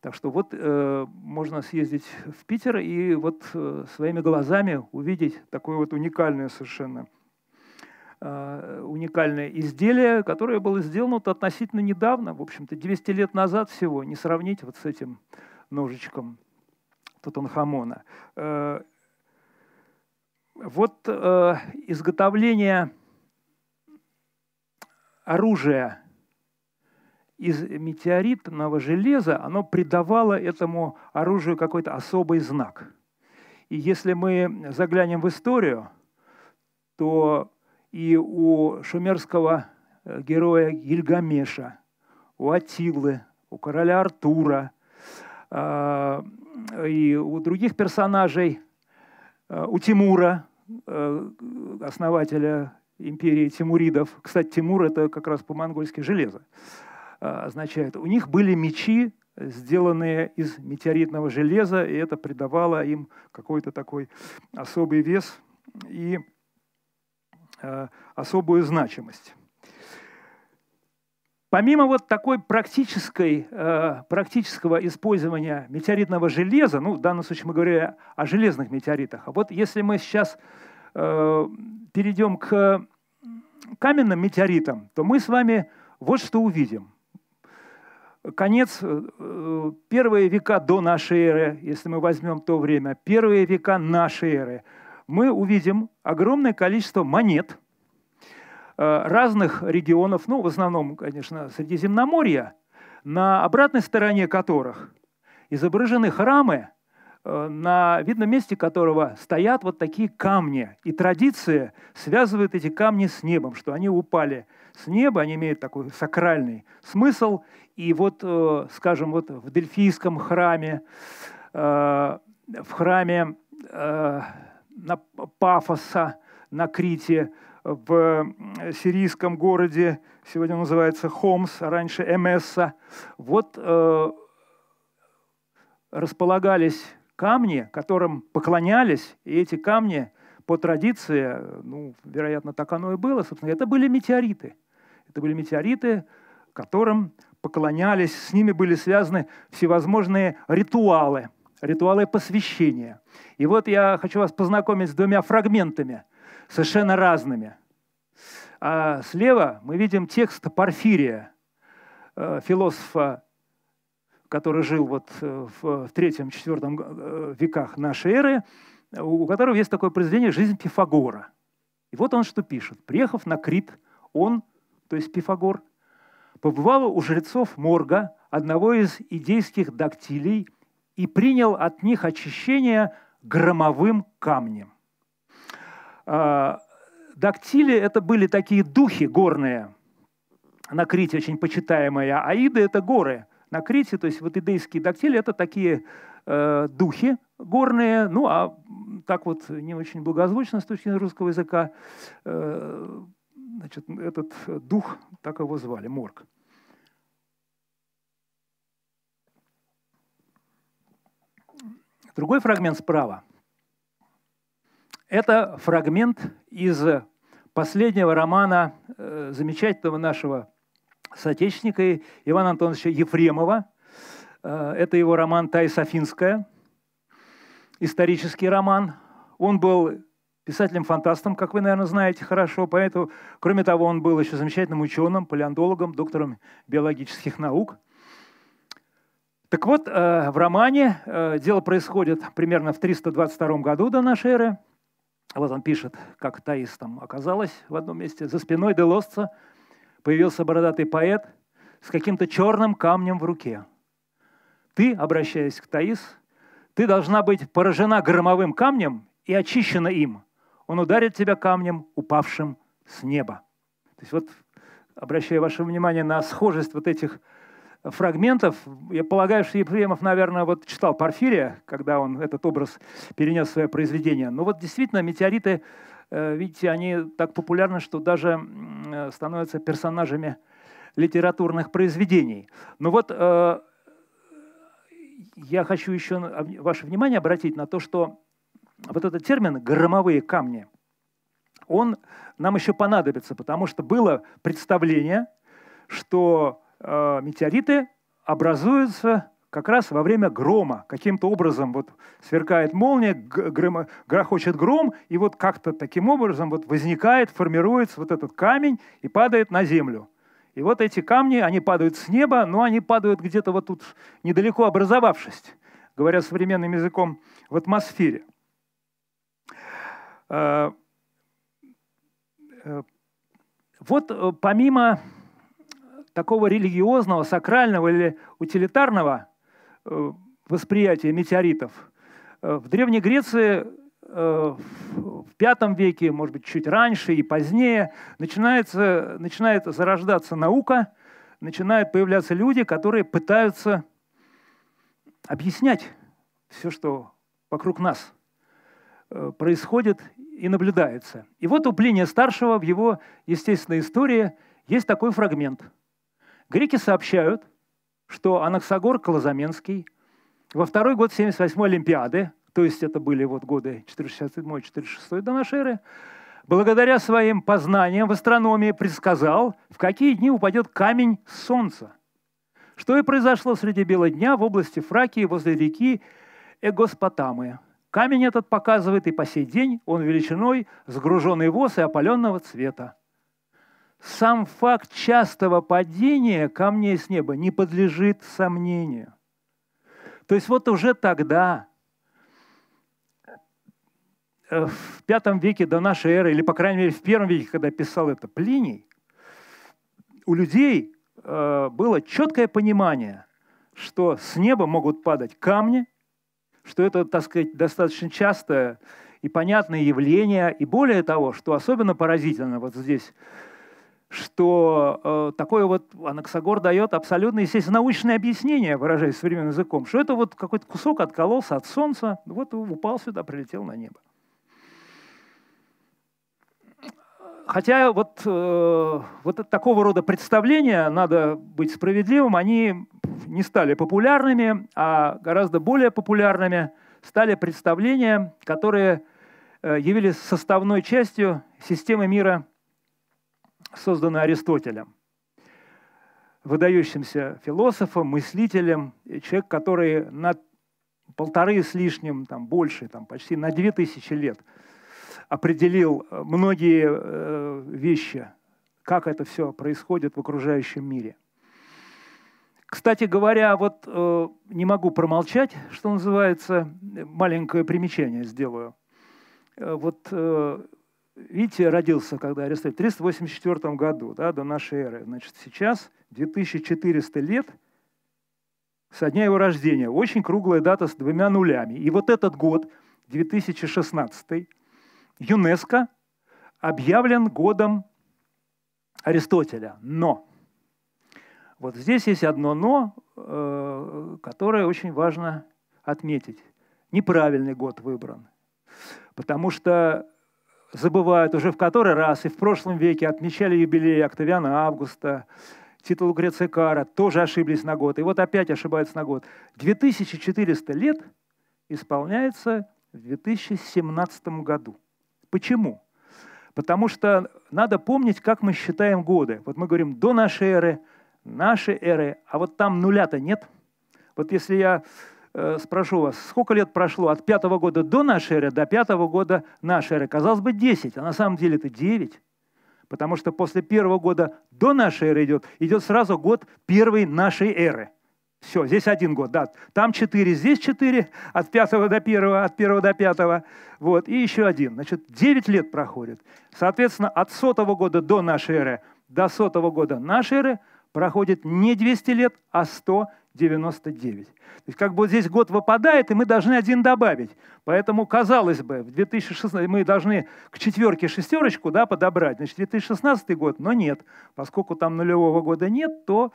Так что вот э, можно съездить в Питер и вот э, своими глазами увидеть такое вот уникальное совершенно э, уникальное изделие, которое было сделано вот относительно недавно, в общем-то 200 лет назад всего, не сравнить вот с этим ножичком Тутанхамона. Э, вот э, изготовление оружия из метеоритного железа, оно придавало этому оружию какой-то особый знак. И если мы заглянем в историю, то и у шумерского э, героя Гильгамеша, у Атилы, у короля Артура э, и у других персонажей, э, у Тимура, основателя империи Тимуридов. Кстати, Тимур – это как раз по-монгольски железо. Означает, у них были мечи, сделанные из метеоритного железа, и это придавало им какой-то такой особый вес и э, особую значимость. Помимо вот такой практической, э, практического использования метеоритного железа, ну, в данном случае мы говорим о железных метеоритах, а вот если мы сейчас перейдем к каменным метеоритам, то мы с вами вот что увидим – конец, э, первые века до нашей эры, если мы возьмем то время, первые века нашей эры, мы увидим огромное количество монет э, разных регионов, ну, в основном, конечно, Средиземноморья, на обратной стороне которых изображены храмы, э, на видном месте которого стоят вот такие камни. И традиция связывает эти камни с небом, что они упали с неба, они имеют такой сакральный смысл, и вот, э, скажем, вот в Дельфийском храме, э, в храме э, на Пафоса на Крите, в сирийском городе, сегодня называется Хомс, а раньше Эмесса, вот располагались камни, которым поклонялись, и эти камни по традиции, ну, вероятно, так оно и было, собственно, это были метеориты. Это были метеориты, которым поклонялись, с ними были связаны всевозможные ритуалы, ритуалы посвящения. И вот я хочу вас познакомить с двумя фрагментами, совершенно разными. А слева мы видим текст Порфирия, э, философа, который жил вот э, в третьем-четвертом э, веках нашей эры, у которого есть такое произведение «Жизнь Пифагора». И вот он что пишет. Приехав на Крит, он, то есть Пифагор, побывал у жрецов Морга, одного из идейских дактилей, и принял от них очищение громовым камнем. А, дактили – это были такие духи горные, на Крите очень почитаемые, а Аиды – это горы. На Крите, то есть вот идейские дактили – это такие э, духи горные, ну а так вот не очень благозвучно с точки зрения русского языка, э, значит, этот дух, так его звали, Морг. Другой фрагмент справа – это фрагмент из последнего романа э, замечательного нашего соотечественника Ивана Антоновича Ефремова. Э, это его роман «Таис Афинская», исторический роман. Он был писателем-фантастом, как вы, наверное, знаете хорошо. Поэтому, кроме того, он был еще замечательным ученым, палеонтологом, доктором биологических наук. Так вот, э, в романе э, дело происходит примерно в 322 году до нашей эры. Вот он пишет, как Таис там оказалась в одном месте. За спиной Делосца появился бородатый поэт с каким-то черным камнем в руке. Ты, обращаясь к Таис, ты должна быть поражена громовым камнем и очищена им. Он ударит тебя камнем, упавшим с неба. То есть вот, обращая ваше внимание на схожесть вот этих фрагментов, я полагаю, что Ефремов, наверное, вот читал Порфирия, когда он этот образ перенес в свое произведение. Но вот действительно метеориты, э, видите, они так популярны, что даже э, становятся персонажами литературных произведений. Но вот э, я хочу еще ваше внимание обратить на то, что вот этот термин «громовые камни», он нам еще понадобится, потому что было представление, что э, метеориты образуются как раз во время грома. Каким-то образом вот сверкает молния, грома, грохочет гром, и вот как-то таким образом вот возникает, формируется вот этот камень и падает на землю. И вот эти камни, они падают с неба, но они падают где-то вот тут недалеко образовавшись, говоря современным языком, в атмосфере. Э, э, вот э, помимо такого религиозного, сакрального или утилитарного восприятия метеоритов, в Древней Греции в V веке, может быть, чуть раньше и позднее, начинается, начинает зарождаться наука, начинают появляться люди, которые пытаются объяснять все, что вокруг нас происходит и наблюдается. И вот у Плиния Старшего в его естественной истории есть такой фрагмент. Греки сообщают, что Анаксагор Колозаменский во второй год 78-й Олимпиады то есть это были вот годы 467-406 до нашей эры, благодаря своим познаниям в астрономии предсказал, в какие дни упадет камень с Солнца. Что и произошло среди бела дня в области Фракии возле реки Эгоспотамы. Камень этот показывает и по сей день, он величиной, сгруженный воз и опаленного цвета. Сам факт частого падения камней с неба не подлежит сомнению. То есть вот уже тогда Э, в пятом веке до нашей эры, или, по крайней мере, в первом веке, когда писал это Плиний, у людей э, было четкое понимание, что с неба могут падать камни, что это, так сказать, достаточно частое и понятное явление, и более того, что особенно поразительно вот здесь, что э, такое вот Анаксагор дает абсолютно, естественно, научное объяснение, выражаясь современным языком, что это вот какой-то кусок откололся от Солнца, вот упал сюда, прилетел на небо. Хотя вот, э, вот такого рода представления, надо быть справедливым, они не стали популярными, а гораздо более популярными стали представления, которые э, явились составной частью системы мира, созданной Аристотелем, выдающимся философом, мыслителем, человек, который на полторы с лишним, там, больше, там, почти на две тысячи лет – определил э, многие э, вещи, как это все происходит в окружающем мире. Кстати говоря, вот э, не могу промолчать, что называется, маленькое примечание сделаю. Вот видите, родился, когда Аристотель, в 384 году, да, до нашей эры. Значит, сейчас 2400 лет со дня его рождения. Очень круглая дата с двумя нулями. И вот этот год, 2016, ЮНЕСКО объявлен годом Аристотеля. Но вот здесь есть одно «но», э, которое очень важно отметить. Неправильный год выбран. Потому что забывают уже в который раз, и в прошлом веке отмечали юбилей Октавиана Августа, титул Греция Кара, тоже ошиблись на год. И вот опять ошибаются на год. 2400 лет исполняется в 2017 году. Почему? Потому что надо помнить, как мы считаем годы. Вот мы говорим до нашей эры, нашей эры, а вот там нуля-то нет. Вот если я э, спрошу вас, сколько лет прошло от пятого года до нашей эры до пятого года нашей эры? Казалось бы, 10, а на самом деле это 9. Потому что после первого года до нашей эры идет, идет сразу год первой нашей эры – все, здесь один год, да. Там четыре, здесь четыре, от пятого до первого, от первого до пятого. Вот, и еще один. Значит, девять лет проходит. Соответственно, от сотого года до нашей эры до сотого года нашей эры проходит не 200 лет, а 199. То есть как бы вот здесь год выпадает, и мы должны один добавить. Поэтому, казалось бы, в 2016 мы должны к четверке шестерочку да, подобрать. Значит, 2016 год, но нет. Поскольку там нулевого года нет, то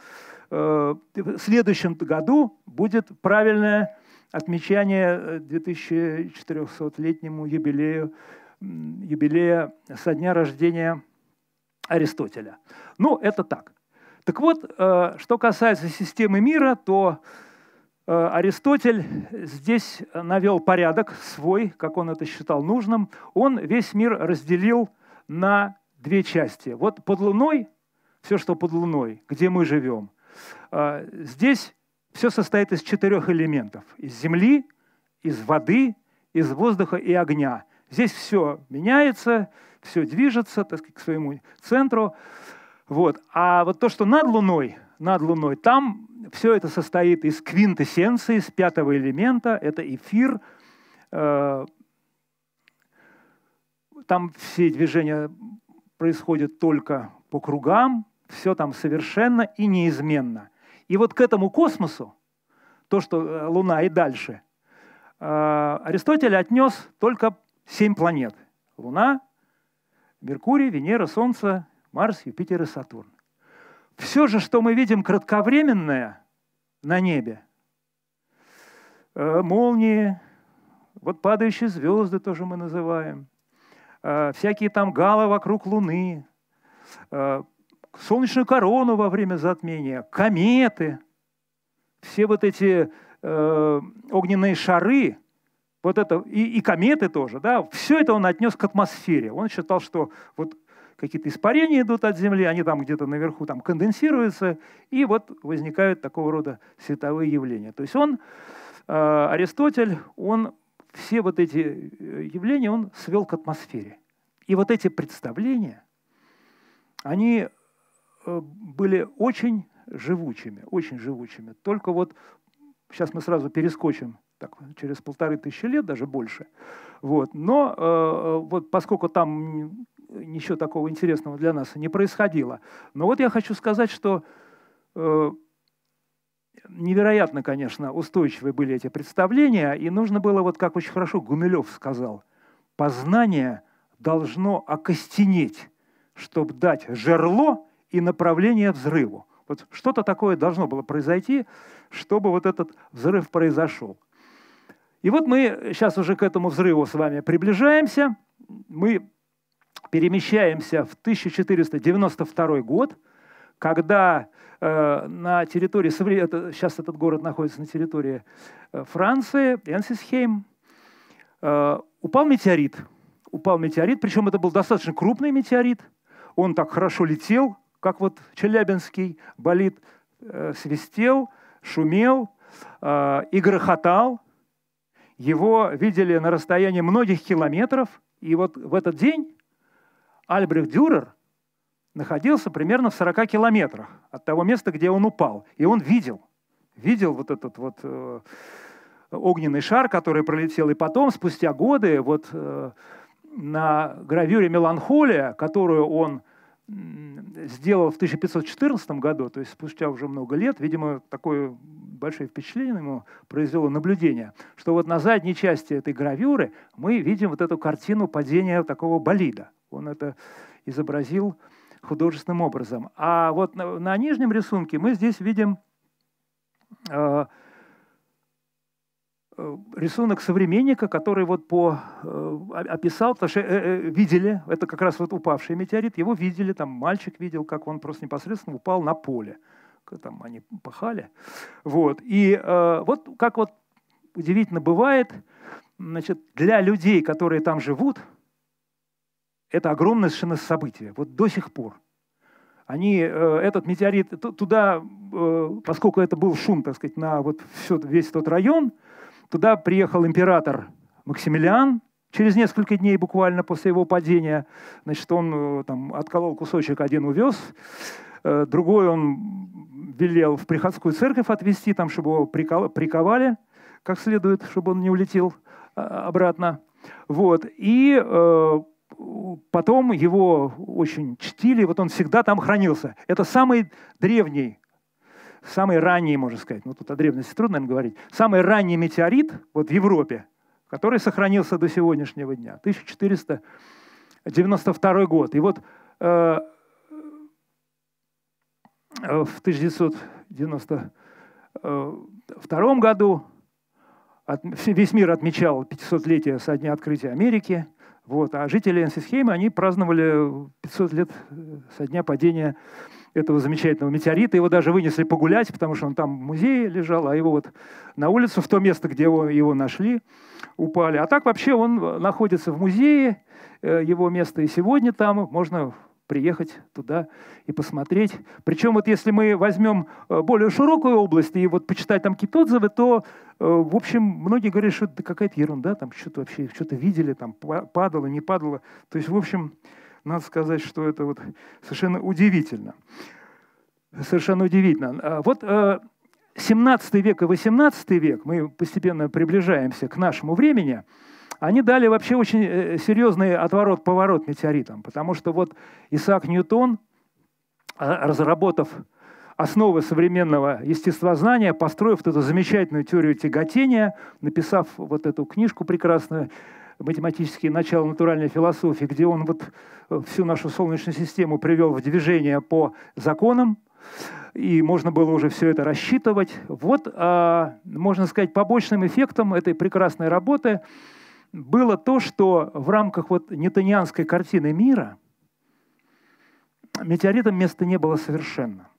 э, в следующем году будет правильное отмечание 2400-летнему юбилею, юбилея со дня рождения Аристотеля. Ну, это так. Так вот, э, что касается системы мира, то э, Аристотель здесь навел порядок свой, как он это считал нужным. Он весь мир разделил на две части. Вот под Луной, все, что под Луной, где мы живем, э, здесь все состоит из четырех элементов. Из земли, из воды, из воздуха и огня. Здесь все меняется, все движется так сказать, к своему центру. Вот. А вот то, что над Луной, над Луной, там все это состоит из квинтэссенции, из пятого элемента, это эфир. Э, там все движения происходят только по кругам, все там совершенно и неизменно. И вот к этому космосу, то, что э, Луна и дальше, э, Аристотель отнес только семь планет. Луна, Меркурий, Венера, Солнце, Марс, Юпитер и Сатурн. Все же, что мы видим кратковременное на небе, э, молнии, вот падающие звезды тоже мы называем, э, всякие там галы вокруг Луны, э, солнечную корону во время затмения, кометы, все вот эти огненные шары, вот это, и, и кометы тоже, да, все это он отнес к атмосфере. Он считал, что вот какие-то испарения идут от Земли, они там где-то наверху там конденсируются, и вот возникают такого рода световые явления. То есть он, э, Аристотель, он все вот эти э, явления он свел к атмосфере. И вот эти представления, они э, были очень живучими, очень живучими. Только вот сейчас мы сразу перескочим так, через полторы тысячи лет, даже больше. Вот. Но э, вот поскольку там ничего такого интересного для нас не происходило. Но вот я хочу сказать, что э, невероятно, конечно, устойчивые были эти представления, и нужно было, вот как очень хорошо Гумилев сказал, познание должно окостенеть, чтобы дать жерло и направление взрыву. Вот что-то такое должно было произойти, чтобы вот этот взрыв произошел. И вот мы сейчас уже к этому взрыву с вами приближаемся. Мы перемещаемся в 1492 год, когда э, на территории, сейчас этот город находится на территории э, Франции, Энсисхейм, э, упал метеорит. Упал метеорит, причем это был достаточно крупный метеорит. Он так хорошо летел, как вот Челябинский болит, свистел, шумел э, и грохотал. Его видели на расстоянии многих километров. И вот в этот день Альбрехт Дюрер находился примерно в 40 километрах от того места, где он упал. И он видел, видел вот этот вот э, огненный шар, который пролетел. И потом, спустя годы, вот э, на гравюре «Меланхолия», которую он сделал в 1514 году, то есть спустя уже много лет, видимо, такое большое впечатление ему произвело наблюдение, что вот на задней части этой гравюры мы видим вот эту картину падения такого болида. Он это изобразил художественным образом. А вот на, на нижнем рисунке мы здесь видим э, Э, рисунок современника, который вот по, э, описал, потому что э, э, видели, это как раз вот упавший метеорит, его видели, там мальчик видел, как он просто непосредственно упал на поле. Там они пахали. Вот. И э, вот как вот удивительно бывает, значит, для людей, которые там живут, это огромное совершенно событие. Вот до сих пор. Они, э, этот метеорит, туда, э, поскольку это был шум, так сказать, на вот все, весь тот район, Туда приехал император Максимилиан через несколько дней буквально после его падения. Значит, он э, там отколол кусочек, один увез, другой он велел в приходскую церковь отвезти, там, чтобы его приковали как следует, чтобы он не улетел а, обратно. Вот. И э, потом его очень чтили, вот он всегда там хранился. Это самый древний самый ранний, можно сказать, ну тут о древности трудно наверное, говорить, самый ранний метеорит вот в Европе, который сохранился до сегодняшнего дня, 1492 год. И вот э, э в 1992 году от, весь мир отмечал 500-летие со дня открытия Америки, вот, а жители Энсисхейма, они праздновали 500 лет э, со дня падения этого замечательного метеорита. Его даже вынесли погулять, потому что он там в музее лежал, а его вот на улицу, в то место, где его, его нашли, упали. А так вообще он находится в музее, э, его место и сегодня там, можно приехать туда и посмотреть. Причем вот если мы возьмем э, более широкую область и вот почитать там какие-то отзывы, то, э, в общем, многие говорят, что это какая-то ерунда, там что-то вообще, что-то видели, там падало, не падало. То есть, в общем, надо сказать, что это вот совершенно удивительно. Совершенно удивительно. А вот 17 э, век и 18 век, мы постепенно приближаемся к нашему времени, они дали вообще очень э, серьезный отворот-поворот метеоритам, потому что вот Исаак Ньютон, а, разработав основы современного естествознания, построив эту замечательную теорию тяготения, написав вот эту книжку прекрасную математические начала натуральной философии, где он вот э, всю нашу Солнечную систему привел в движение по законам, и можно было уже все это рассчитывать. Вот, а, можно сказать, побочным эффектом этой прекрасной работы было то, что в рамках вот ньютонианской картины мира метеоритам места не было совершенно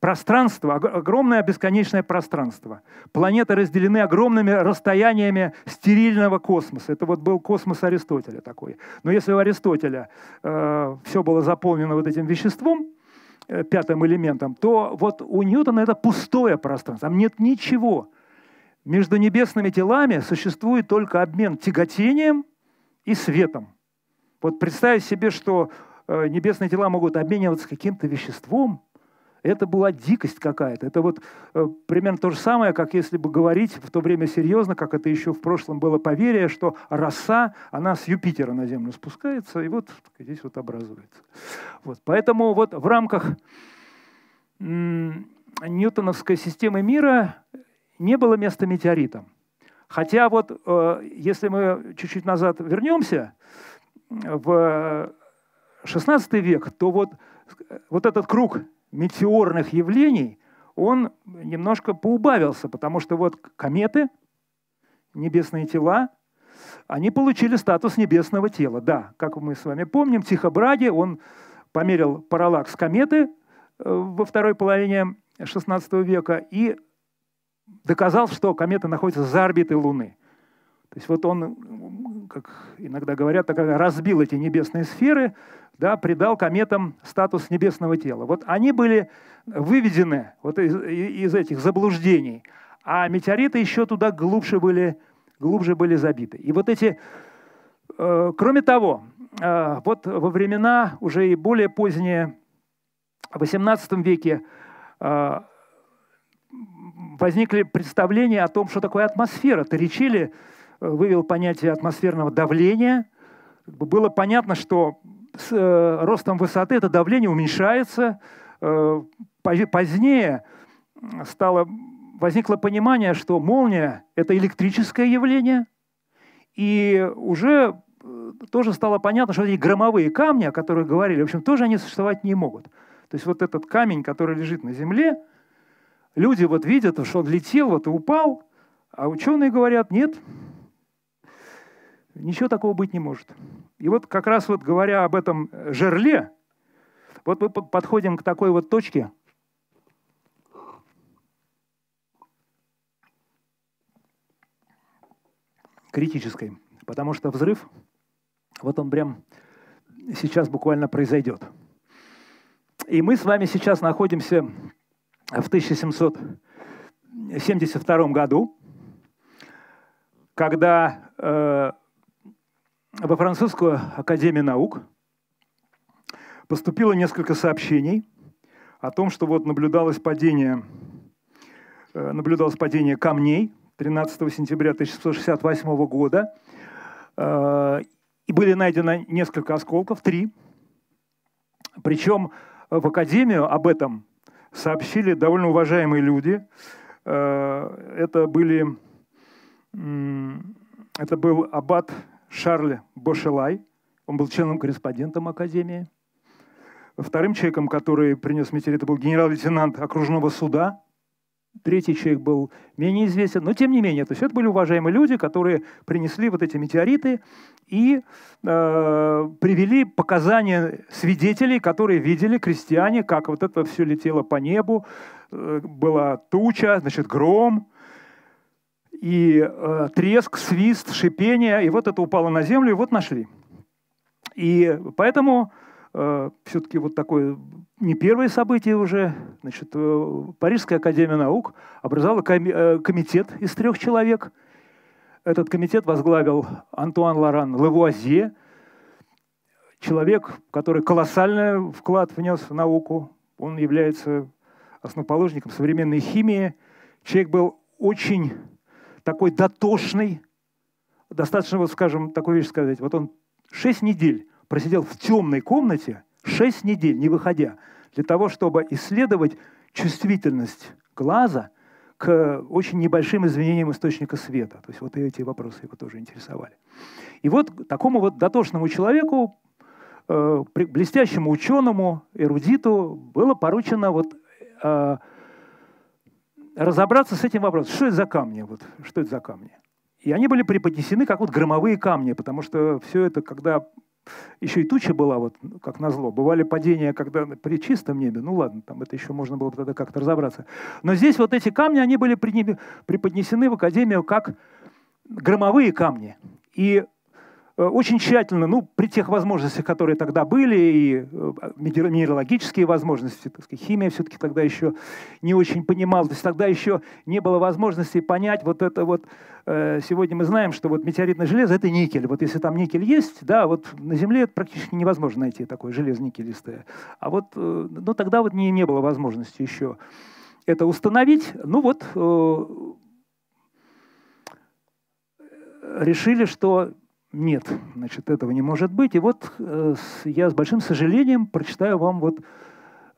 пространство, огромное бесконечное пространство. Планеты разделены огромными расстояниями стерильного космоса. Это вот был космос Аристотеля такой. Но если у Аристотеля э, все было заполнено вот этим веществом, э, пятым элементом, то вот у Ньютона это пустое пространство. Там нет ничего. Между небесными телами существует только обмен тяготением и светом. Вот представить себе, что э, небесные тела могут обмениваться каким-то веществом, это была дикость какая-то. Это вот э, примерно то же самое, как если бы говорить в то время серьезно, как это еще в прошлом было поверие, что роса, она с Юпитера на Землю спускается и вот здесь вот образуется. Вот. Поэтому вот в рамках ньютоновской системы мира не было места метеоритам. Хотя вот э, если мы чуть-чуть назад вернемся, в XVI век, то вот, вот этот круг метеорных явлений, он немножко поубавился, потому что вот кометы, небесные тела, они получили статус небесного тела. Да, как мы с вами помним, Тихобраги, он померил параллакс кометы э, во второй половине XVI века и доказал, что комета находится за орбитой Луны. То есть вот он, как иногда говорят, разбил эти небесные сферы, да, придал кометам статус небесного тела. Вот они были выведены вот из, из этих заблуждений, а метеориты еще туда глубже были, глубже были забиты. И вот эти, э, кроме того, э, вот во времена уже и более поздние, в XVIII веке, э, возникли представления о том, что такое атмосфера. Торричили вывел понятие атмосферного давления, было понятно, что с э, ростом высоты это давление уменьшается. Э, позднее стало, возникло понимание, что молния – это электрическое явление, и уже э, тоже стало понятно, что эти громовые камни, о которых говорили, в общем, тоже они существовать не могут. То есть вот этот камень, который лежит на земле, люди вот видят, что он летел, вот и упал, а ученые говорят, нет, ничего такого быть не может. И вот как раз вот говоря об этом жерле, вот мы подходим к такой вот точке, критической, потому что взрыв, вот он прям сейчас буквально произойдет. И мы с вами сейчас находимся в 1772 году, когда э, во французскую академию наук поступило несколько сообщений о том, что вот наблюдалось падение, э, наблюдалось падение камней 13 сентября 1668 года, э, и были найдены несколько осколков, три. Причем в Академию об этом сообщили довольно уважаемые люди. Э, это были это был аббат Шарль Бошелай. Он был членом-корреспондентом Академии. Вторым человеком, который принес метеорит, был генерал-лейтенант окружного суда. Третий человек был менее известен, но тем не менее, то есть это были уважаемые люди, которые принесли вот эти метеориты и э, привели показания свидетелей, которые видели крестьяне, как вот это все летело по небу, э, была туча, значит, гром, и э, треск, свист, шипение, и вот это упало на землю, и вот нашли. И поэтому э, все-таки вот такое не первое событие уже. Значит, э, Парижская академия наук образовала коми- э, комитет из трех человек. Этот комитет возглавил Антуан Лоран Левуазье, человек, который колоссальный вклад внес в науку. Он является основоположником современной химии. Человек был очень такой дотошный, достаточно, вот скажем, такую вещь сказать. Вот он шесть недель просидел в темной комнате, шесть недель, не выходя, для того, чтобы исследовать чувствительность глаза к очень небольшим изменениям источника света. То есть вот эти вопросы его тоже интересовали. И вот такому вот дотошному человеку, э, блестящему ученому, эрудиту, было поручено вот э, разобраться с этим вопросом. Что это за камни? Вот, что это за камни? И они были преподнесены как вот громовые камни, потому что все это, когда еще и туча была, вот как назло, бывали падения, когда при чистом небе, ну ладно, там это еще можно было тогда как-то разобраться. Но здесь вот эти камни, они были преподнесены в Академию как громовые камни. И очень тщательно, ну, при тех возможностях, которые тогда были, и э, минералогические возможности, так сказать, химия все-таки тогда еще не очень понимала, то есть тогда еще не было возможности понять вот это вот, э, сегодня мы знаем, что вот метеоритное железо – это никель. Вот если там никель есть, да, вот на Земле это практически невозможно найти такое железо никелистое. А вот, ну, тогда вот не, не было возможности еще это установить. Ну вот, решили, что нет, значит, этого не может быть. И вот э, я с большим сожалением прочитаю вам вот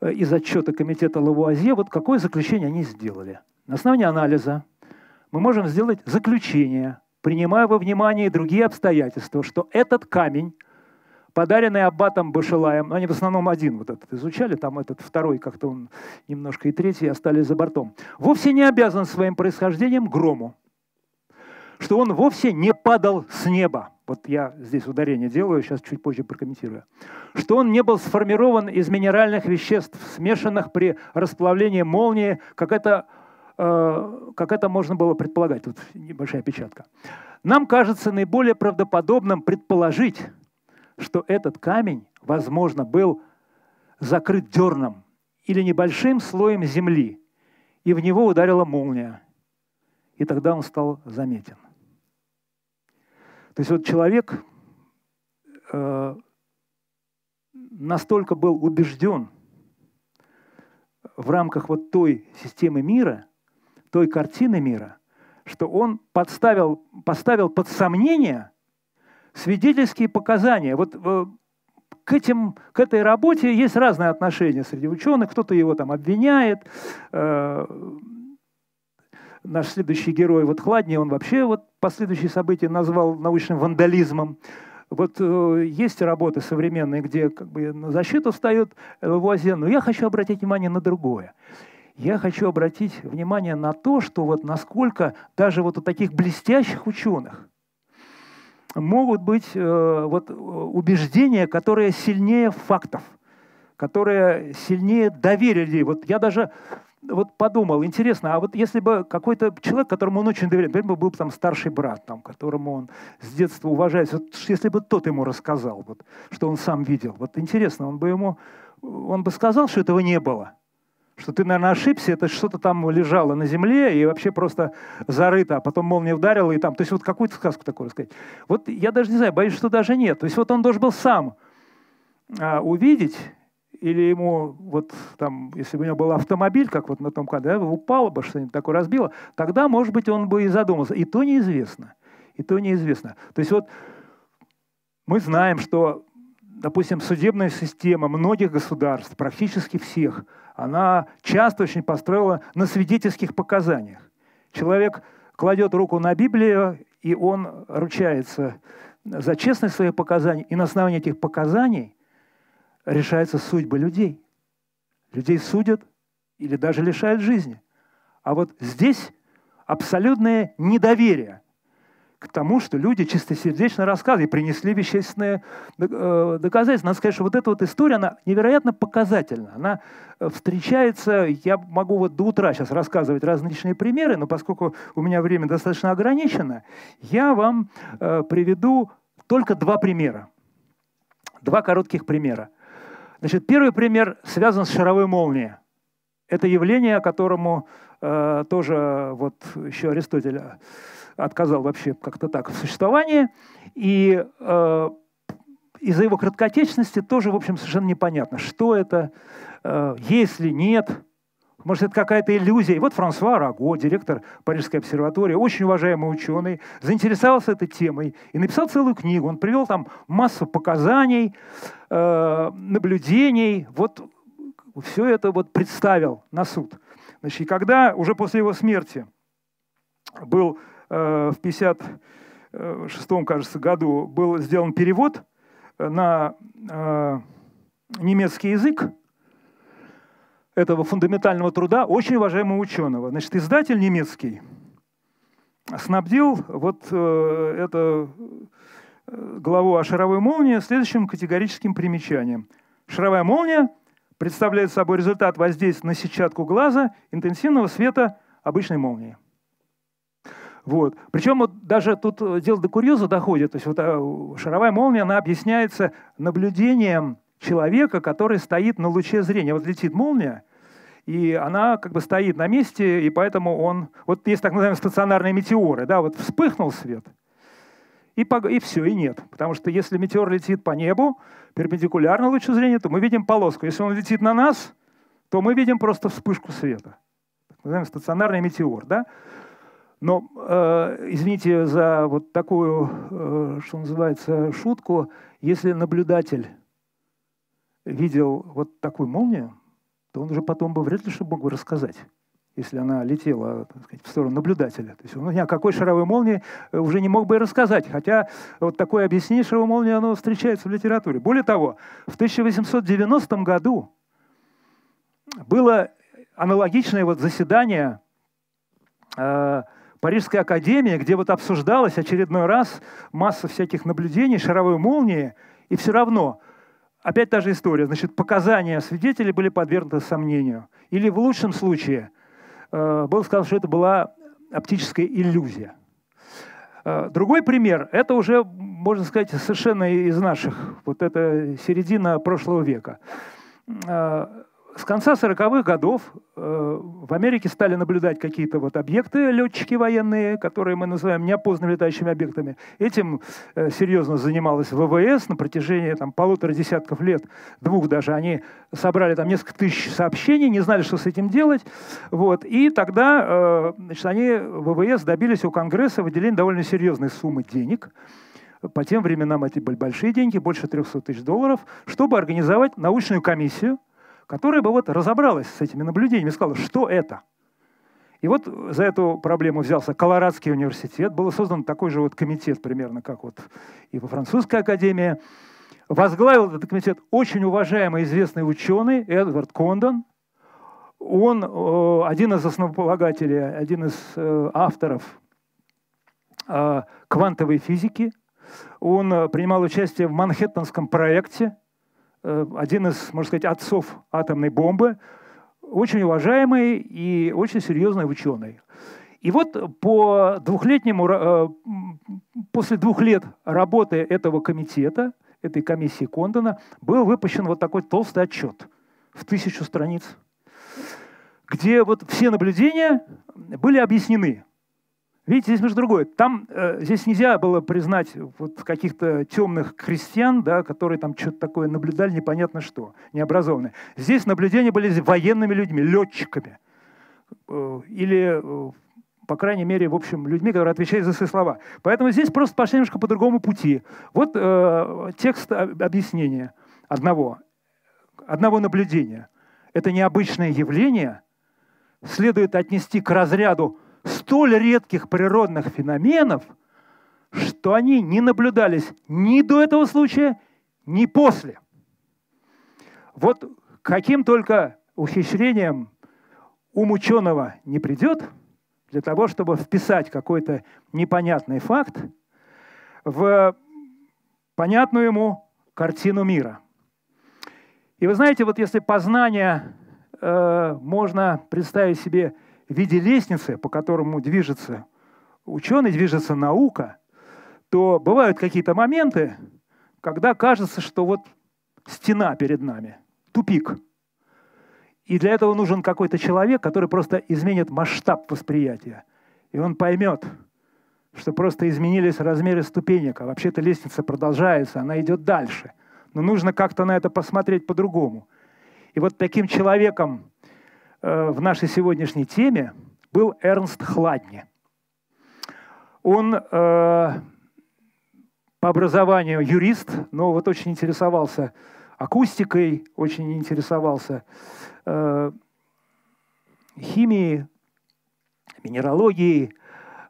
э, из отчета комитета Лавуазье, вот какое заключение они сделали. На основании анализа мы можем сделать заключение, принимая во внимание другие обстоятельства, что этот камень, подаренный аббатом Башилаем, ну, они в основном один вот этот изучали, там этот второй как-то он немножко и третий остались за бортом, вовсе не обязан своим происхождением грому, что он вовсе не падал с неба, вот я здесь ударение делаю, сейчас чуть позже прокомментирую, что он не был сформирован из минеральных веществ, смешанных при расплавлении молнии, как это, э, как это можно было предполагать. Тут небольшая печатка. Нам кажется наиболее правдоподобным предположить, что этот камень, возможно, был закрыт дерном или небольшим слоем земли, и в него ударила молния, и тогда он стал заметен. То есть вот человек э, настолько был убежден в рамках вот той системы мира, той картины мира, что он подставил, поставил под сомнение свидетельские показания. Вот э, к, этим, к этой работе есть разные отношения среди ученых. Кто-то его там обвиняет. Э, наш следующий герой, вот Хладний, он вообще вот последующие события назвал научным вандализмом. Вот э, есть работы современные, где как бы на защиту встает Лавуазье, но я хочу обратить внимание на другое. Я хочу обратить внимание на то, что вот насколько даже вот у таких блестящих ученых могут быть э, вот убеждения, которые сильнее фактов, которые сильнее доверия людей. Вот я даже вот подумал, интересно, а вот если бы какой-то человек, которому он очень доверяет, например, был там старший брат, там, которому он с детства уважает, вот, если бы тот ему рассказал, вот, что он сам видел, вот интересно, он бы ему, он бы сказал, что этого не было, что ты, наверное, ошибся, это что-то там лежало на земле и вообще просто зарыто, а потом молния ударила и там, то есть вот какую-то сказку такую рассказать. Вот я даже не знаю, боюсь, что даже нет. То есть вот он должен был сам а, увидеть или ему вот там, если бы у него был автомобиль, как вот на том кадре, упало бы что-нибудь такое разбило, тогда, может быть, он бы и задумался. И то неизвестно. И то неизвестно. То есть вот мы знаем, что, допустим, судебная система многих государств, практически всех, она часто очень построила на свидетельских показаниях. Человек кладет руку на Библию, и он ручается за честность своих показаний, и на основании этих показаний – решается судьба людей. Людей судят или даже лишают жизни. А вот здесь абсолютное недоверие к тому, что люди чистосердечно рассказывали принесли вещественные э, доказательства. Надо сказать, что вот эта вот история, она невероятно показательна. Она э, встречается, я могу вот до утра сейчас рассказывать различные примеры, но поскольку у меня время достаточно ограничено, я вам э, приведу только два примера. Два коротких примера. Значит, первый пример связан с шаровой молнией. Это явление, которому э, тоже вот еще Аристотель отказал вообще как-то так в существовании. И э, из-за его краткотечности тоже, в общем, совершенно непонятно, что это, э, есть ли, нет. Может, это какая-то иллюзия. И вот Франсуа Раго, директор Парижской обсерватории, очень уважаемый ученый, заинтересовался этой темой и написал целую книгу. Он привел там массу показаний, э, наблюдений. Вот все это вот представил на суд. Значит, и когда уже после его смерти был э, в 56 кажется, году был сделан перевод на э, немецкий язык, этого фундаментального труда очень уважаемого ученого. Значит, издатель немецкий снабдил вот э, это э, главу о шаровой молнии следующим категорическим примечанием. Шаровая молния представляет собой результат воздействия на сетчатку глаза интенсивного света обычной молнии. Вот. Причем вот даже тут дело до курьеза доходит. То есть вот э, шаровая молния, она объясняется наблюдением человека, который стоит на луче зрения. Вот летит молния, и она как бы стоит на месте, и поэтому он... Вот есть так называемые стационарные метеоры, да, вот вспыхнул свет, и, по, и все, и нет. Потому что если метеор летит по небу, перпендикулярно лучу зрения, то мы видим полоску. Если он летит на нас, то мы видим просто вспышку света. Так называемый стационарный метеор, да? Но, э, извините за вот такую, э, что называется, шутку, если наблюдатель видел вот такую молнию, то он уже потом бы вряд ли что мог бы рассказать если она летела так сказать, в сторону наблюдателя. То есть он ни о какой шаровой молнии э, уже не мог бы и рассказать, хотя вот такое объяснение шаровой молнии, оно встречается в литературе. Более того, в 1890 году было аналогичное вот заседание э, Парижской академии, где вот обсуждалась очередной раз масса всяких наблюдений шаровой молнии, и все равно – Опять та же история. Значит, показания свидетелей были подвергнуты сомнению. Или в лучшем случае э, было сказано, что это была оптическая иллюзия. Э, другой пример – это уже, можно сказать, совершенно из наших, вот это середина прошлого века. Э, с конца 40-х годов э, в Америке стали наблюдать какие-то вот объекты, летчики военные, которые мы называем неопознанными летающими объектами. Этим э, серьезно занималась ВВС на протяжении там, полутора десятков лет, двух даже. Они собрали там несколько тысяч сообщений, не знали, что с этим делать. Вот. И тогда э, значит, они, ВВС, добились у Конгресса выделения довольно серьезной суммы денег по тем временам это были большие деньги, больше 300 тысяч долларов, чтобы организовать научную комиссию, которая бы вот разобралась с этими наблюдениями сказала, что это. И вот за эту проблему взялся Колорадский университет, был создан такой же вот комитет примерно, как вот и во французской академии. Возглавил этот комитет очень уважаемый известный ученый Эдвард Кондон. Он э, один из основополагателей, один из э, авторов э, квантовой физики. Он принимал участие в Манхэттенском проекте, один из, можно сказать, отцов атомной бомбы, очень уважаемый и очень серьезный ученый. И вот по двухлетнему, после двух лет работы этого комитета, этой комиссии Кондона, был выпущен вот такой толстый отчет в тысячу страниц, где вот все наблюдения были объяснены. Видите, здесь между другое. Там, э, здесь нельзя было признать вот каких-то темных крестьян, да, которые там что-то такое наблюдали, непонятно что, необразованные. Здесь наблюдения были военными людьми, летчиками. Э, или, э, по крайней мере, в общем, людьми, которые отвечают за свои слова. Поэтому здесь просто пошли немножко по другому пути. Вот э, текст объяснения одного, одного наблюдения. Это необычное явление следует отнести к разряду столь редких природных феноменов, что они не наблюдались ни до этого случая, ни после. Вот каким только ухищрением ум ученого не придет для того, чтобы вписать какой-то непонятный факт в понятную ему картину мира. И вы знаете, вот если познание э, можно представить себе в виде лестницы, по которому движется ученый, движется наука, то бывают какие-то моменты, когда кажется, что вот стена перед нами, тупик. И для этого нужен какой-то человек, который просто изменит масштаб восприятия. И он поймет, что просто изменились размеры ступенек, а вообще-то лестница продолжается, она идет дальше. Но нужно как-то на это посмотреть по-другому. И вот таким человеком в нашей сегодняшней теме был Эрнст Хладни. Он э, по образованию юрист, но вот очень интересовался акустикой, очень интересовался э, химией, минералогией.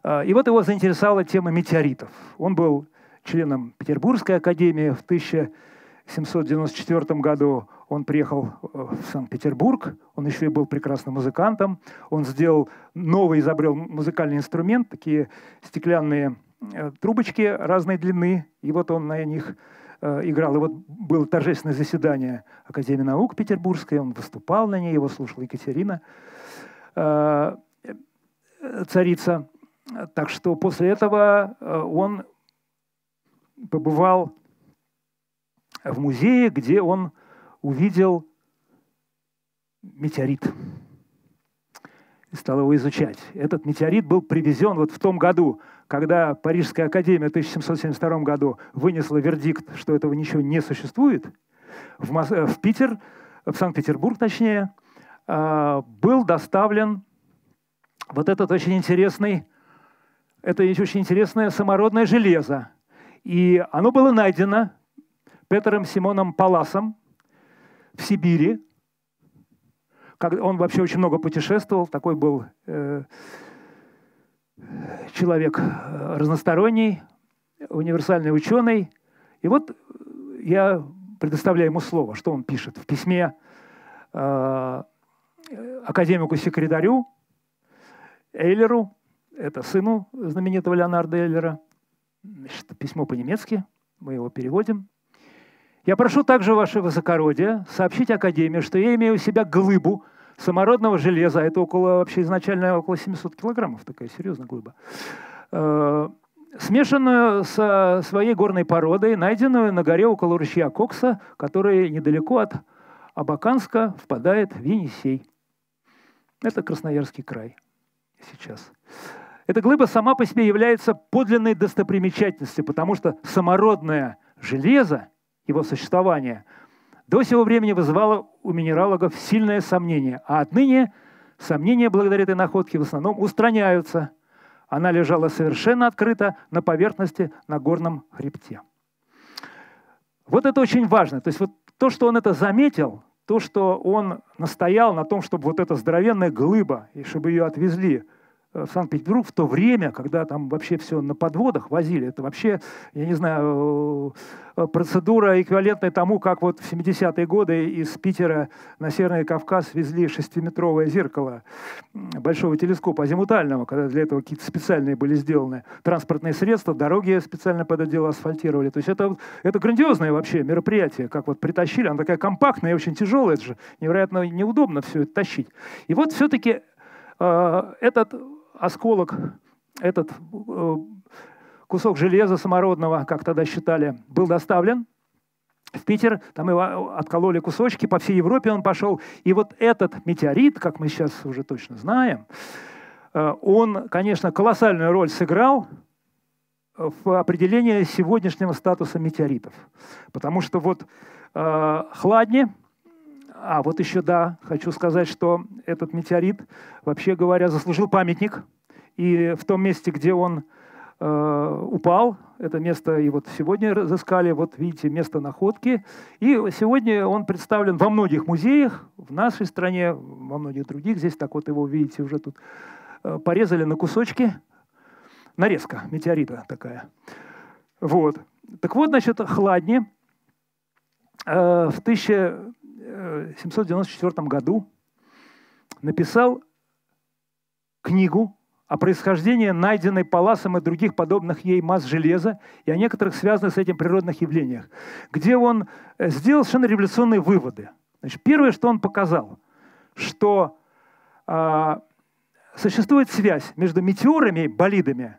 Э, и вот его заинтересовала тема метеоритов. Он был членом Петербургской академии в 1794 году он приехал э, в Санкт-Петербург, он еще и был прекрасным музыкантом. Он сделал новый, изобрел музыкальный инструмент, такие стеклянные э, трубочки разной длины, и вот он на них э, играл. И вот было торжественное заседание Академии наук Петербургской, он выступал на ней, его слушала Екатерина, царица. Так что после этого он побывал в музее, где он увидел метеорит и стал его изучать. Этот метеорит был привезен вот в том году, когда Парижская академия в 1772 году вынесла вердикт, что этого ничего не существует, в, Мос... Э, в Питер, в Санкт-Петербург точнее, а, был доставлен вот этот очень интересный, это очень интересное самородное железо. И оно было найдено Петером Симоном Паласом в Сибири. Он вообще очень много путешествовал, такой был э, человек э, разносторонний, универсальный ученый. И вот я предоставляю ему слово, что он пишет в письме э, академику-секретарю Эйлеру, это сыну знаменитого Леонарда Эйлера. Значит, письмо по-немецки, мы его переводим. Я прошу также ваше высокородие сообщить Академии, что я имею у себя глыбу самородного железа, это около, вообще изначально около 700 килограммов, такая серьезная глыба, э, смешанную со своей горной породой, найденную на горе около ручья Кокса, который недалеко от Абаканска впадает в Енисей. Это Красноярский край сейчас. Эта глыба сама по себе является подлинной достопримечательностью, потому что самородное железо – его существование, до сего времени вызывало у минералогов сильное сомнение, а отныне сомнения благодаря этой находке в основном устраняются, Она лежала совершенно открыто на поверхности на горном хребте. Вот это очень важно. То есть вот то, что он это заметил, то, что он настоял на том, чтобы вот эта здоровенная глыба, и чтобы ее отвезли в Санкт-Петербург в то время, когда там вообще все на подводах возили. Это вообще, я не знаю, э, процедура эквивалентная тому, как вот в 70-е годы из Питера на Северный Кавказ везли шестиметровое зеркало большого телескопа азимутального, когда для этого какие-то специальные были сделаны транспортные средства, дороги специально под это дело асфальтировали. То есть это, это грандиозное вообще мероприятие, как вот притащили, она такая компактная и очень тяжелая, это же невероятно неудобно все это тащить. И вот все-таки э, этот осколок, этот э, кусок железа самородного, как тогда считали, был доставлен в Питер, там его откололи кусочки, по всей Европе он пошел. И вот этот метеорит, как мы сейчас уже точно знаем, э, он, конечно, колоссальную роль сыграл в определении сегодняшнего статуса метеоритов. Потому что вот э, Хладни, а вот еще, да, хочу сказать, что этот метеорит, вообще говоря, заслужил памятник. И в том месте, где он э, упал, это место и вот сегодня разыскали, вот видите, место находки. И сегодня он представлен во многих музеях, в нашей стране, во многих других. Здесь так вот его, видите, уже тут э, порезали на кусочки. Нарезка метеорита такая. Вот. Так вот, значит, Хладни э, в 1000 1794 году написал книгу о происхождении найденной Паласом и других подобных ей масс железа и о некоторых связанных с этим природных явлениях, где он э, сделал совершенно революционные выводы. Значит, первое, что он показал, что э, существует связь между метеорами, болидами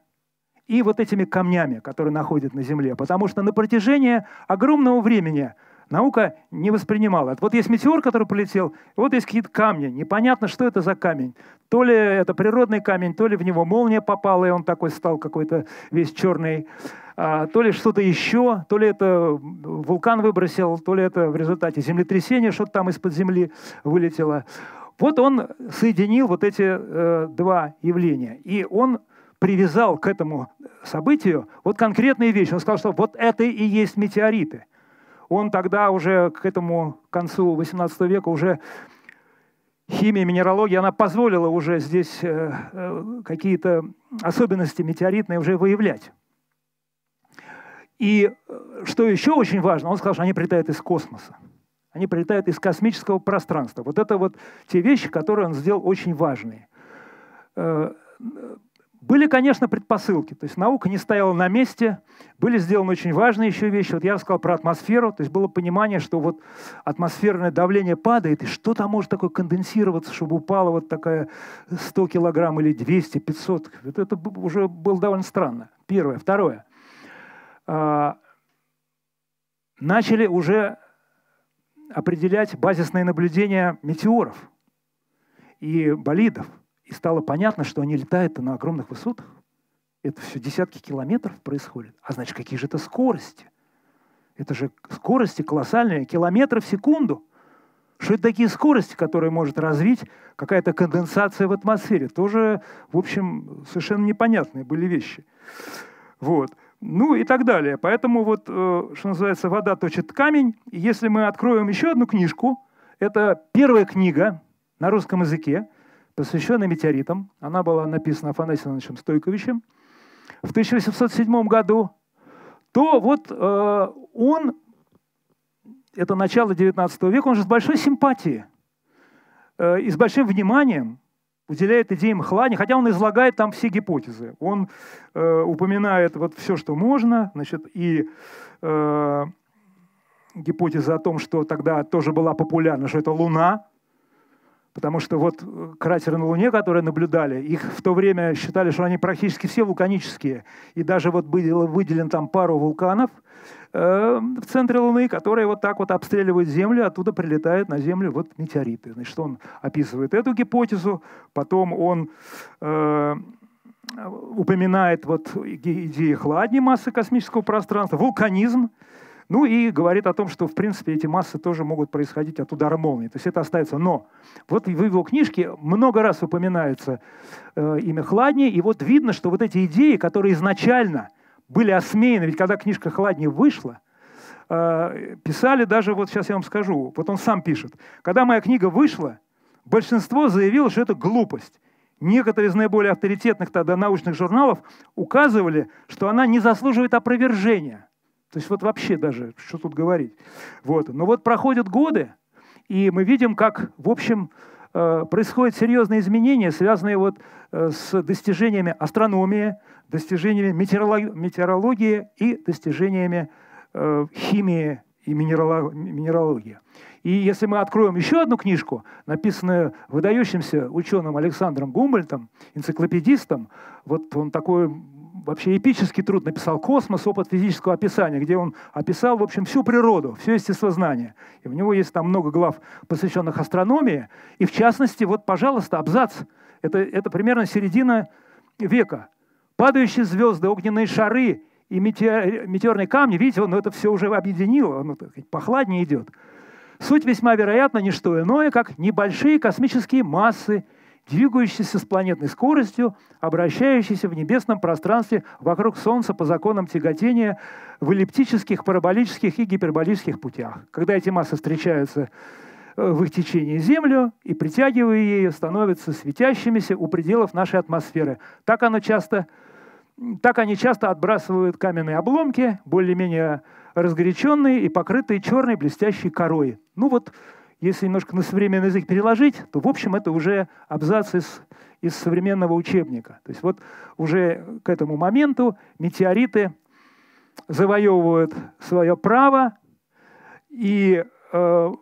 и вот этими камнями, которые находят на Земле. Потому что на протяжении огромного времени наука не воспринимала. Вот есть метеор, который полетел, вот есть какие-то камни. Непонятно, что это за камень. То ли это природный камень, то ли в него молния попала, и он такой стал какой-то весь черный. А, то ли что-то еще, то ли это вулкан выбросил, то ли это в результате землетрясения что-то там из-под земли вылетело. Вот он соединил вот эти э, два явления. И он привязал к этому событию вот конкретные вещи. Он сказал, что вот это и есть метеориты – он тогда уже к этому концу XVIII века уже химия, минералогия, она позволила уже здесь э, э, какие-то особенности метеоритные уже выявлять. И э, что еще очень важно, он сказал, что они прилетают из космоса. Они прилетают из космического пространства. Вот это вот те вещи, которые он сделал очень важные. Были, конечно, предпосылки, то есть наука не стояла на месте, были сделаны очень важные еще вещи. Вот я рассказал про атмосферу, то есть было понимание, что вот атмосферное давление падает, и что там может такое конденсироваться, чтобы упало вот такая 100 килограмм или 200, 500. Это, это уже было довольно странно. Первое. Второе. А, начали уже определять базисные наблюдения метеоров и болидов – и стало понятно, что они летают на огромных высотах. Это все десятки километров происходит. А значит, какие же это скорости? Это же скорости колоссальные, километры в секунду. Что это такие скорости, которые может развить какая-то конденсация в атмосфере? Тоже, в общем, совершенно непонятные были вещи. Вот. Ну и так далее. Поэтому вот, э, что называется, вода точит камень. И если мы откроем еще одну книжку, это первая книга на русском языке, посвященная метеоритам. Она была написана Афанасием Ивановичем Стойковичем в 1807 году. То вот э, он, это начало XIX века, он же с большой симпатией э, и с большим вниманием уделяет идеям Хлани, хотя он излагает там все гипотезы. Он э, упоминает вот все, что можно, значит, и э, гипотеза о том, что тогда тоже была популярна, что это Луна, Потому что вот э, кратеры на Луне, которые наблюдали, их в то время считали, что они практически все вулканические. И даже вот было выделен там пару вулканов э, в центре Луны, которые вот так вот обстреливают Землю, оттуда прилетают на Землю вот метеориты. Значит, он описывает эту гипотезу, потом он э, упоминает вот идеи хладни массы космического пространства, вулканизм, Ну и говорит о том, что, в принципе, эти массы тоже могут происходить от удара молнии. То есть это остается. Но вот в его книжке много раз упоминается э, имя Хладни, и вот видно, что вот эти идеи, которые изначально были осмеяны, ведь когда книжка Хладни вышла, э, писали даже, вот сейчас я вам скажу, вот он сам пишет, когда моя книга вышла, большинство заявило, что это глупость. Некоторые из наиболее авторитетных тогда научных журналов указывали, что она не заслуживает опровержения – то есть вот вообще даже, что тут говорить. Вот. Но вот проходят годы, и мы видим, как, в общем, э, происходят серьезные изменения, связанные вот э, с достижениями астрономии, достижениями метеорологии и достижениями э, химии и минералогии. И если мы откроем еще одну книжку, написанную выдающимся ученым Александром Гумбольтом, энциклопедистом, вот он такой вообще эпический труд написал «Космос. Опыт физического описания», где он описал, в общем, всю природу, все естествознание. И у него есть там много глав, посвященных астрономии. И в частности, вот, пожалуйста, абзац. Это, это примерно середина века. Падающие звезды, огненные шары и метеор, метеорные камни, видите, он это все уже объединил, оно так, похладнее идет. Суть весьма вероятно не что иное, как небольшие космические массы двигающийся с планетной скоростью, обращающийся в небесном пространстве вокруг Солнца по законам тяготения в эллиптических, параболических и гиперболических путях. Когда эти массы встречаются э, в их течение Землю и, притягивая ее, становятся светящимися у пределов нашей атмосферы. Так, оно часто, так они часто отбрасывают каменные обломки, более-менее разгоряченные и покрытые черной блестящей корой. Ну вот если немножко на современный язык переложить, то, в общем, это уже абзац из, из современного учебника. То есть вот уже к этому моменту метеориты завоевывают свое право, и э,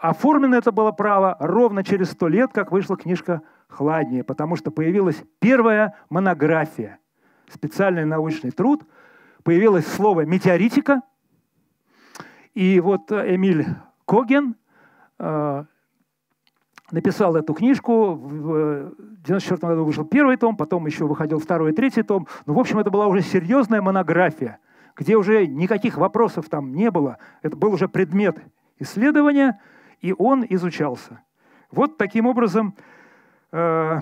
оформлено это было право ровно через сто лет, как вышла книжка «Хладнее», потому что появилась первая монография, специальный научный труд, появилось слово «метеоритика», и вот Эмиль Коген – написал эту книжку. В 1994 году вышел первый том, потом еще выходил второй и третий том. Ну, в общем, это была уже серьезная монография, где уже никаких вопросов там не было. Это был уже предмет исследования, и он изучался. Вот таким образом э,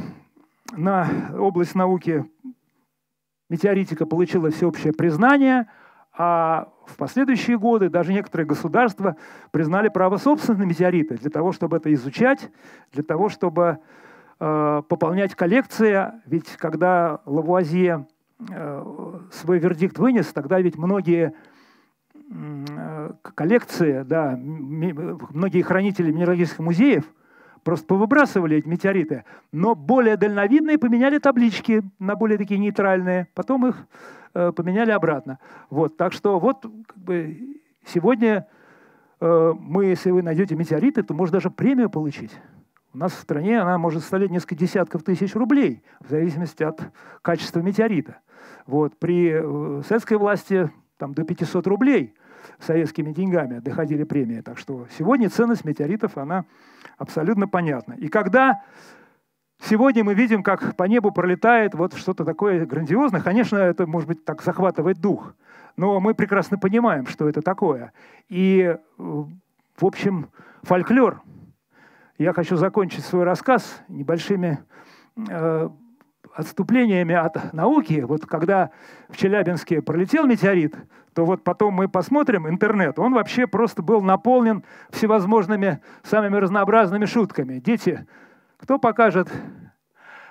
на область науки метеоритика получила всеобщее признание – а в последующие годы даже некоторые государства признали право собственности на метеориты для того, чтобы это изучать, для того, чтобы э, пополнять коллекции. Ведь когда Лавуазье э, свой вердикт вынес, тогда ведь многие э, коллекции, да, многие хранители минералогических музеев просто повыбрасывали эти метеориты, но более дальновидные поменяли таблички на более такие нейтральные, потом их Э, поменяли обратно. Вот, так что вот как бы, сегодня э, мы, если вы найдете метеориты, то можно даже премию получить. У нас в стране она может составлять несколько десятков тысяч рублей, в зависимости от качества метеорита. Вот. При э, советской власти там, до 500 рублей советскими деньгами доходили премии. Так что сегодня ценность метеоритов, она абсолютно понятна. И когда Сегодня мы видим, как по небу пролетает вот что-то такое грандиозное. Конечно, это, может быть, так захватывает дух, но мы прекрасно понимаем, что это такое. И, в общем, фольклор. Я хочу закончить свой рассказ небольшими э, отступлениями от науки. Вот когда в Челябинске пролетел метеорит, то вот потом мы посмотрим интернет. Он вообще просто был наполнен всевозможными самыми разнообразными шутками. Дети кто покажет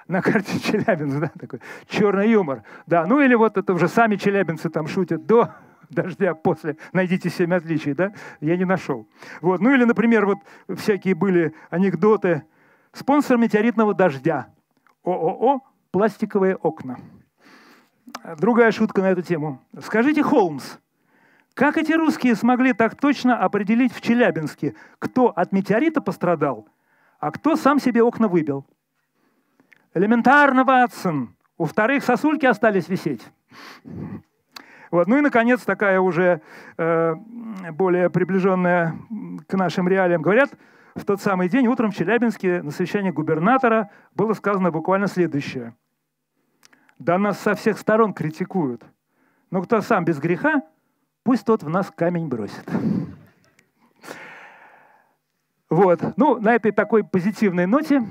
на карте Челябинск, да, такой черный юмор. Да, ну или вот это уже сами челябинцы там шутят до дождя, после. Найдите семь отличий, да? Я не нашел. Вот. Ну или, например, вот всякие были анекдоты. Спонсор метеоритного дождя. ООО «Пластиковые окна». Другая шутка на эту тему. Скажите, Холмс, как эти русские смогли так точно определить в Челябинске, кто от метеорита пострадал – а кто сам себе окна выбил? Элементарно, Ватсон. У вторых сосульки остались висеть. Вот. Ну и, наконец, такая уже э, более приближенная к нашим реалиям. Говорят, в тот самый день утром в Челябинске на совещании губернатора было сказано буквально следующее. Да нас со всех сторон критикуют. Но кто сам без греха, пусть тот в нас камень бросит. Вот. Ну, на этой такой позитивной ноте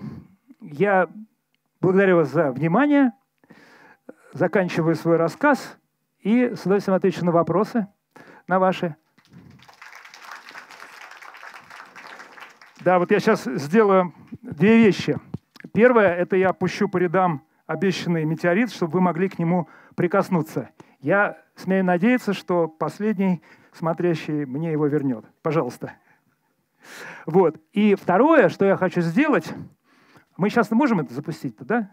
я благодарю вас за внимание, заканчиваю свой рассказ и с удовольствием отвечу на вопросы, на ваши. Да, вот я сейчас сделаю две вещи. Первое, это я опущу по рядам обещанный метеорит, чтобы вы могли к нему прикоснуться. Я смею надеяться, что последний смотрящий мне его вернет. Пожалуйста. Вот. И второе, что я хочу сделать, мы сейчас можем это запустить-то, да?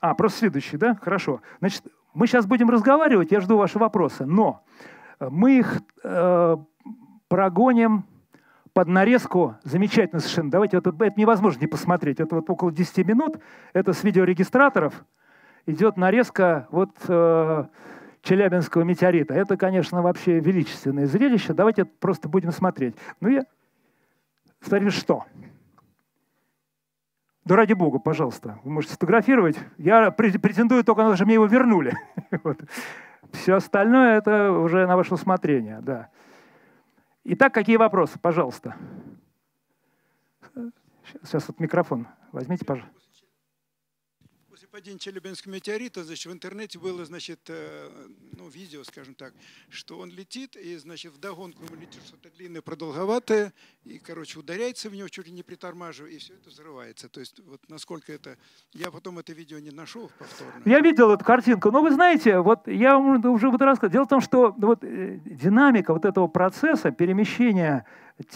А, просто следующий, да? Хорошо. Значит, мы сейчас будем разговаривать, я жду ваши вопросы, но мы их э, прогоним под нарезку замечательно совершенно. Давайте, это, это невозможно не посмотреть. Это вот около 10 минут, это с видеорегистраторов идет нарезка вот э, Челябинского метеорита. Это, конечно, вообще величественное зрелище. Давайте просто будем смотреть. Ну, я... Смотрите, что? Да ради бога, пожалуйста, вы можете сфотографировать. Я претендую только на то, что мне его вернули. Все остальное это уже на ваше усмотрение. Да. Итак, какие вопросы? Пожалуйста. Сейчас вот микрофон возьмите, пожалуйста падения Челябинского метеорита, значит, в интернете было, значит, э, ну, видео, скажем так, что он летит, и, значит, вдогонку ему летит что-то длинное, продолговатое, и, короче, ударяется в него, чуть ли не притормаживая, и все это взрывается. То есть, вот насколько это... Я потом это видео не нашел повторно. Я видел эту картинку, но вы знаете, вот я уже вот рассказал. Дело в том, что вот э, динамика вот этого процесса перемещения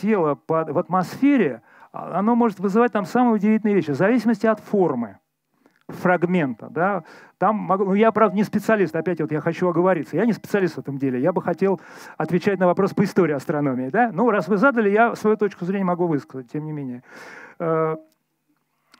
тела в атмосфере, а, оно может вызывать там самые удивительные вещи, в зависимости от формы фрагмента. Да? Там, ну, я, правда, не специалист, опять вот я хочу оговориться. Я не специалист в этом деле. Я бы хотел отвечать на вопрос по истории астрономии. Да? Ну, раз вы задали, я свою точку зрения могу высказать, тем не менее.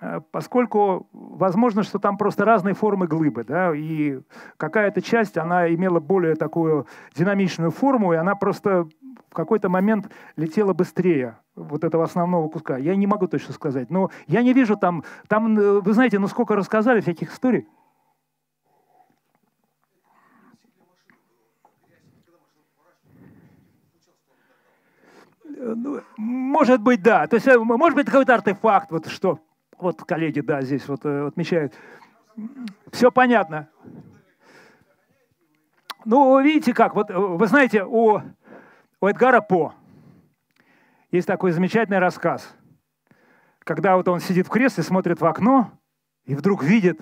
Э, э, поскольку возможно, что там просто разные формы глыбы, да, и какая-то часть, она имела более такую динамичную форму, и она просто в какой-то момент летела быстрее вот этого основного куска. Я не могу точно сказать. Но я не вижу там, там, э, вы знаете, ну сколько рассказали всяких историй. Ну, может быть, да. То есть, э, может быть, какой-то артефакт, вот что, вот коллеги, да, здесь вот э, отмечают. Все понятно. Ну, видите как, вот вы знаете, у у Эдгара По есть такой замечательный рассказ, когда вот он сидит в кресле, смотрит в окно и вдруг видит,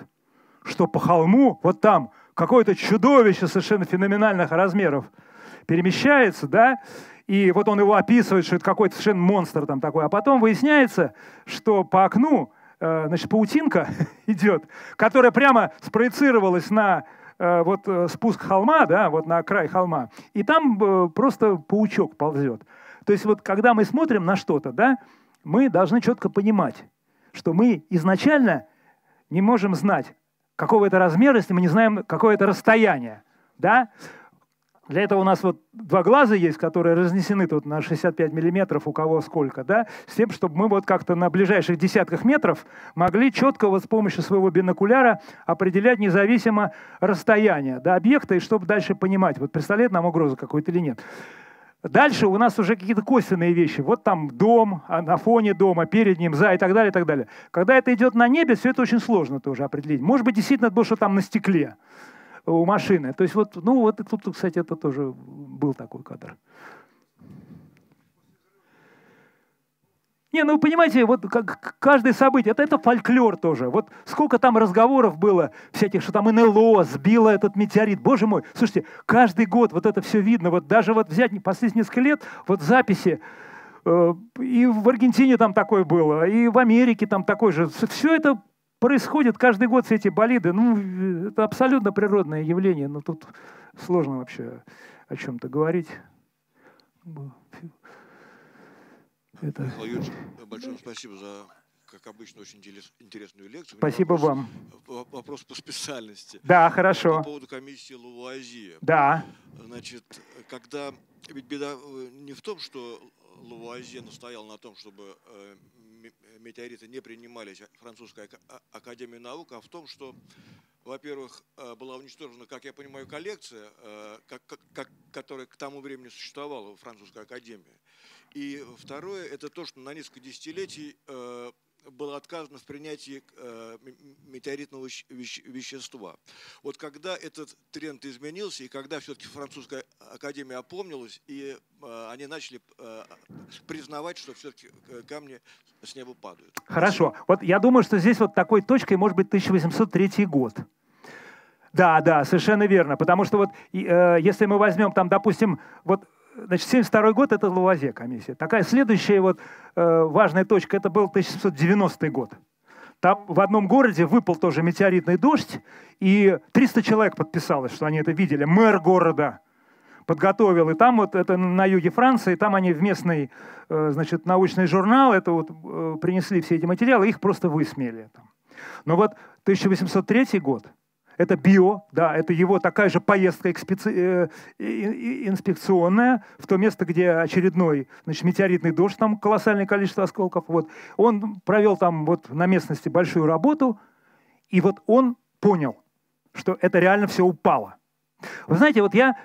что по холму, вот там, какое-то чудовище совершенно феноменальных размеров перемещается, да, и вот он его описывает, что это какой-то совершенно монстр там такой, а потом выясняется, что по окну, э, значит, паутинка идет, которая прямо спроецировалась на Э, вот э, спуск холма, да, вот на край холма, и там э, просто паучок ползет. То есть вот когда мы смотрим на что-то, да, мы должны четко понимать, что мы изначально не можем знать, какого это размера, если мы не знаем, какое это расстояние. Да? Для этого у нас вот два глаза есть, которые разнесены тут на 65 миллиметров, у кого сколько, да, с тем, чтобы мы вот как-то на ближайших десятках метров могли четко вот с помощью своего бинокуляра определять независимо расстояние до объекта, и чтобы дальше понимать, вот представляет нам угрозу какую-то или нет. Дальше у нас уже какие-то косвенные вещи. Вот там дом, а на фоне дома, перед ним, за и так далее, и так далее. Когда это идет на небе, все это очень сложно тоже определить. Может быть, действительно это что там на стекле у машины. То есть вот, ну вот тут, кстати, это тоже был такой кадр. Не, ну понимаете, вот как каждое событие, это, это фольклор тоже. Вот сколько там разговоров было всяких, что там НЛО сбило этот метеорит. Боже мой, слушайте, каждый год вот это все видно. Вот даже вот взять последние несколько лет, вот записи, э, и в Аргентине там такое было, и в Америке там такое же. Все это происходит каждый год все эти болиды. Ну, это абсолютно природное явление, но тут сложно вообще о чем-то говорить. Это... Михаил Юрьевич, большое спасибо за, как обычно, очень интересную лекцию. Спасибо вопрос, вам. Вопрос по специальности. Да, хорошо. По поводу комиссии Лавуазье. Да. Значит, когда... Ведь беда э, не в том, что Лавуазье настоял на том, чтобы э, метеориты не принимались французской академией наук, а в том, что во-первых, э, была уничтожена, как я понимаю, коллекция, э, как, которая к тому времени существовала в французской академии. И второе, это то, что на несколько десятилетий э, было отказано в принятии метеоритного вещества. Вот когда этот тренд изменился, и когда все-таки французская академия опомнилась, и они начали признавать, что все-таки камни с неба падают. Хорошо. Вот я думаю, что здесь вот такой точкой может быть 1803 год. Да, да, совершенно верно. Потому что вот э, если мы возьмем там, допустим, вот Значит, 72 год – это Лавазе комиссия. Такая следующая вот э, важная точка – это был 1790 год. Там в одном городе выпал тоже метеоритный дождь, и 300 человек подписалось, что они это видели. Мэр города подготовил. И там вот это на юге Франции, там они в местный э, значит, научный журнал это вот, э, принесли все эти материалы, их просто высмеяли. Там. Но вот 1803 год – это био, да, это его такая же поездка экспеци... Э, инспекционная в то место, где очередной значит, метеоритный дождь, там колоссальное количество осколков. Вот. Он провел там вот на местности большую работу, и вот он понял, что это реально все упало. Вы знаете, вот я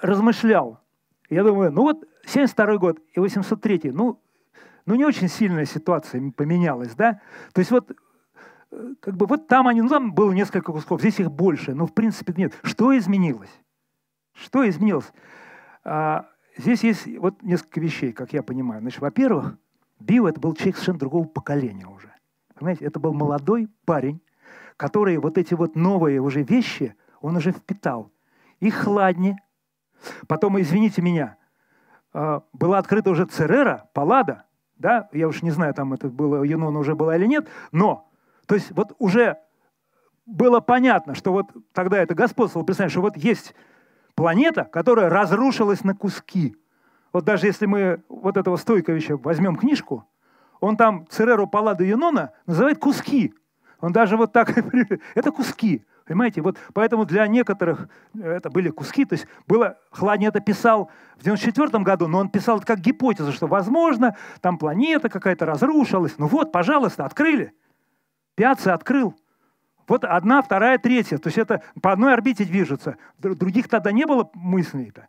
размышлял, я думаю, ну вот 72 год и 803, ну, ну не очень сильная ситуация поменялась, да? То есть вот как бы вот там они, ну там было несколько кусков, здесь их больше, но в принципе нет. Что изменилось? Что изменилось? А, здесь есть вот несколько вещей, как я понимаю. Значит, во-первых, Био это был человек совершенно другого поколения уже. Понимаете, это был молодой парень, который вот эти вот новые уже вещи, он уже впитал. И хладни. Потом, извините меня, а, была открыта уже Церера, Паллада, да, я уж не знаю, там это было, Юнона уже была или нет, но то есть вот уже было понятно, что вот тогда это господствовало, представляешь, что вот есть планета, которая разрушилась на куски. Вот даже если мы вот этого Стойковича возьмем книжку, он там Цереру Палладу Юнона называет куски. Он даже вот так, это куски. Понимаете, вот поэтому для некоторых это были куски, то есть было, Хлани это писал в 94 году, но он писал это как гипотезу, что возможно там планета какая-то разрушилась. Ну вот, пожалуйста, открыли. Пятцы открыл. Вот одна, вторая, третья. То есть это по одной орбите движется. Других тогда не было мыслей-то.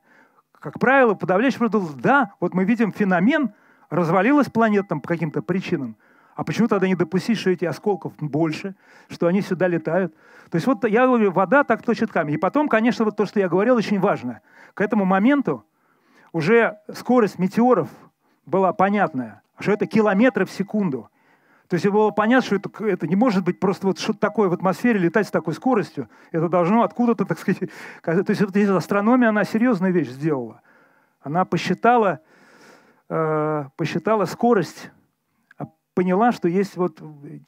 Как правило, подавляющее продолжение, да, вот мы видим феномен, развалилась планета там по каким-то причинам. А почему тогда не допустить, что эти осколков больше, что они сюда летают? То есть вот я говорю, вода так точит камень. И потом, конечно, вот то, что я говорил, очень важно. К этому моменту уже скорость метеоров была понятная, что это километры в секунду. То есть было понятно, что это, это не может быть просто вот что-то такое в атмосфере летать с такой скоростью. Это должно откуда-то, так сказать... То есть вот астрономия, она серьезную вещь сделала. Она посчитала, э, посчитала скорость, а поняла, что есть вот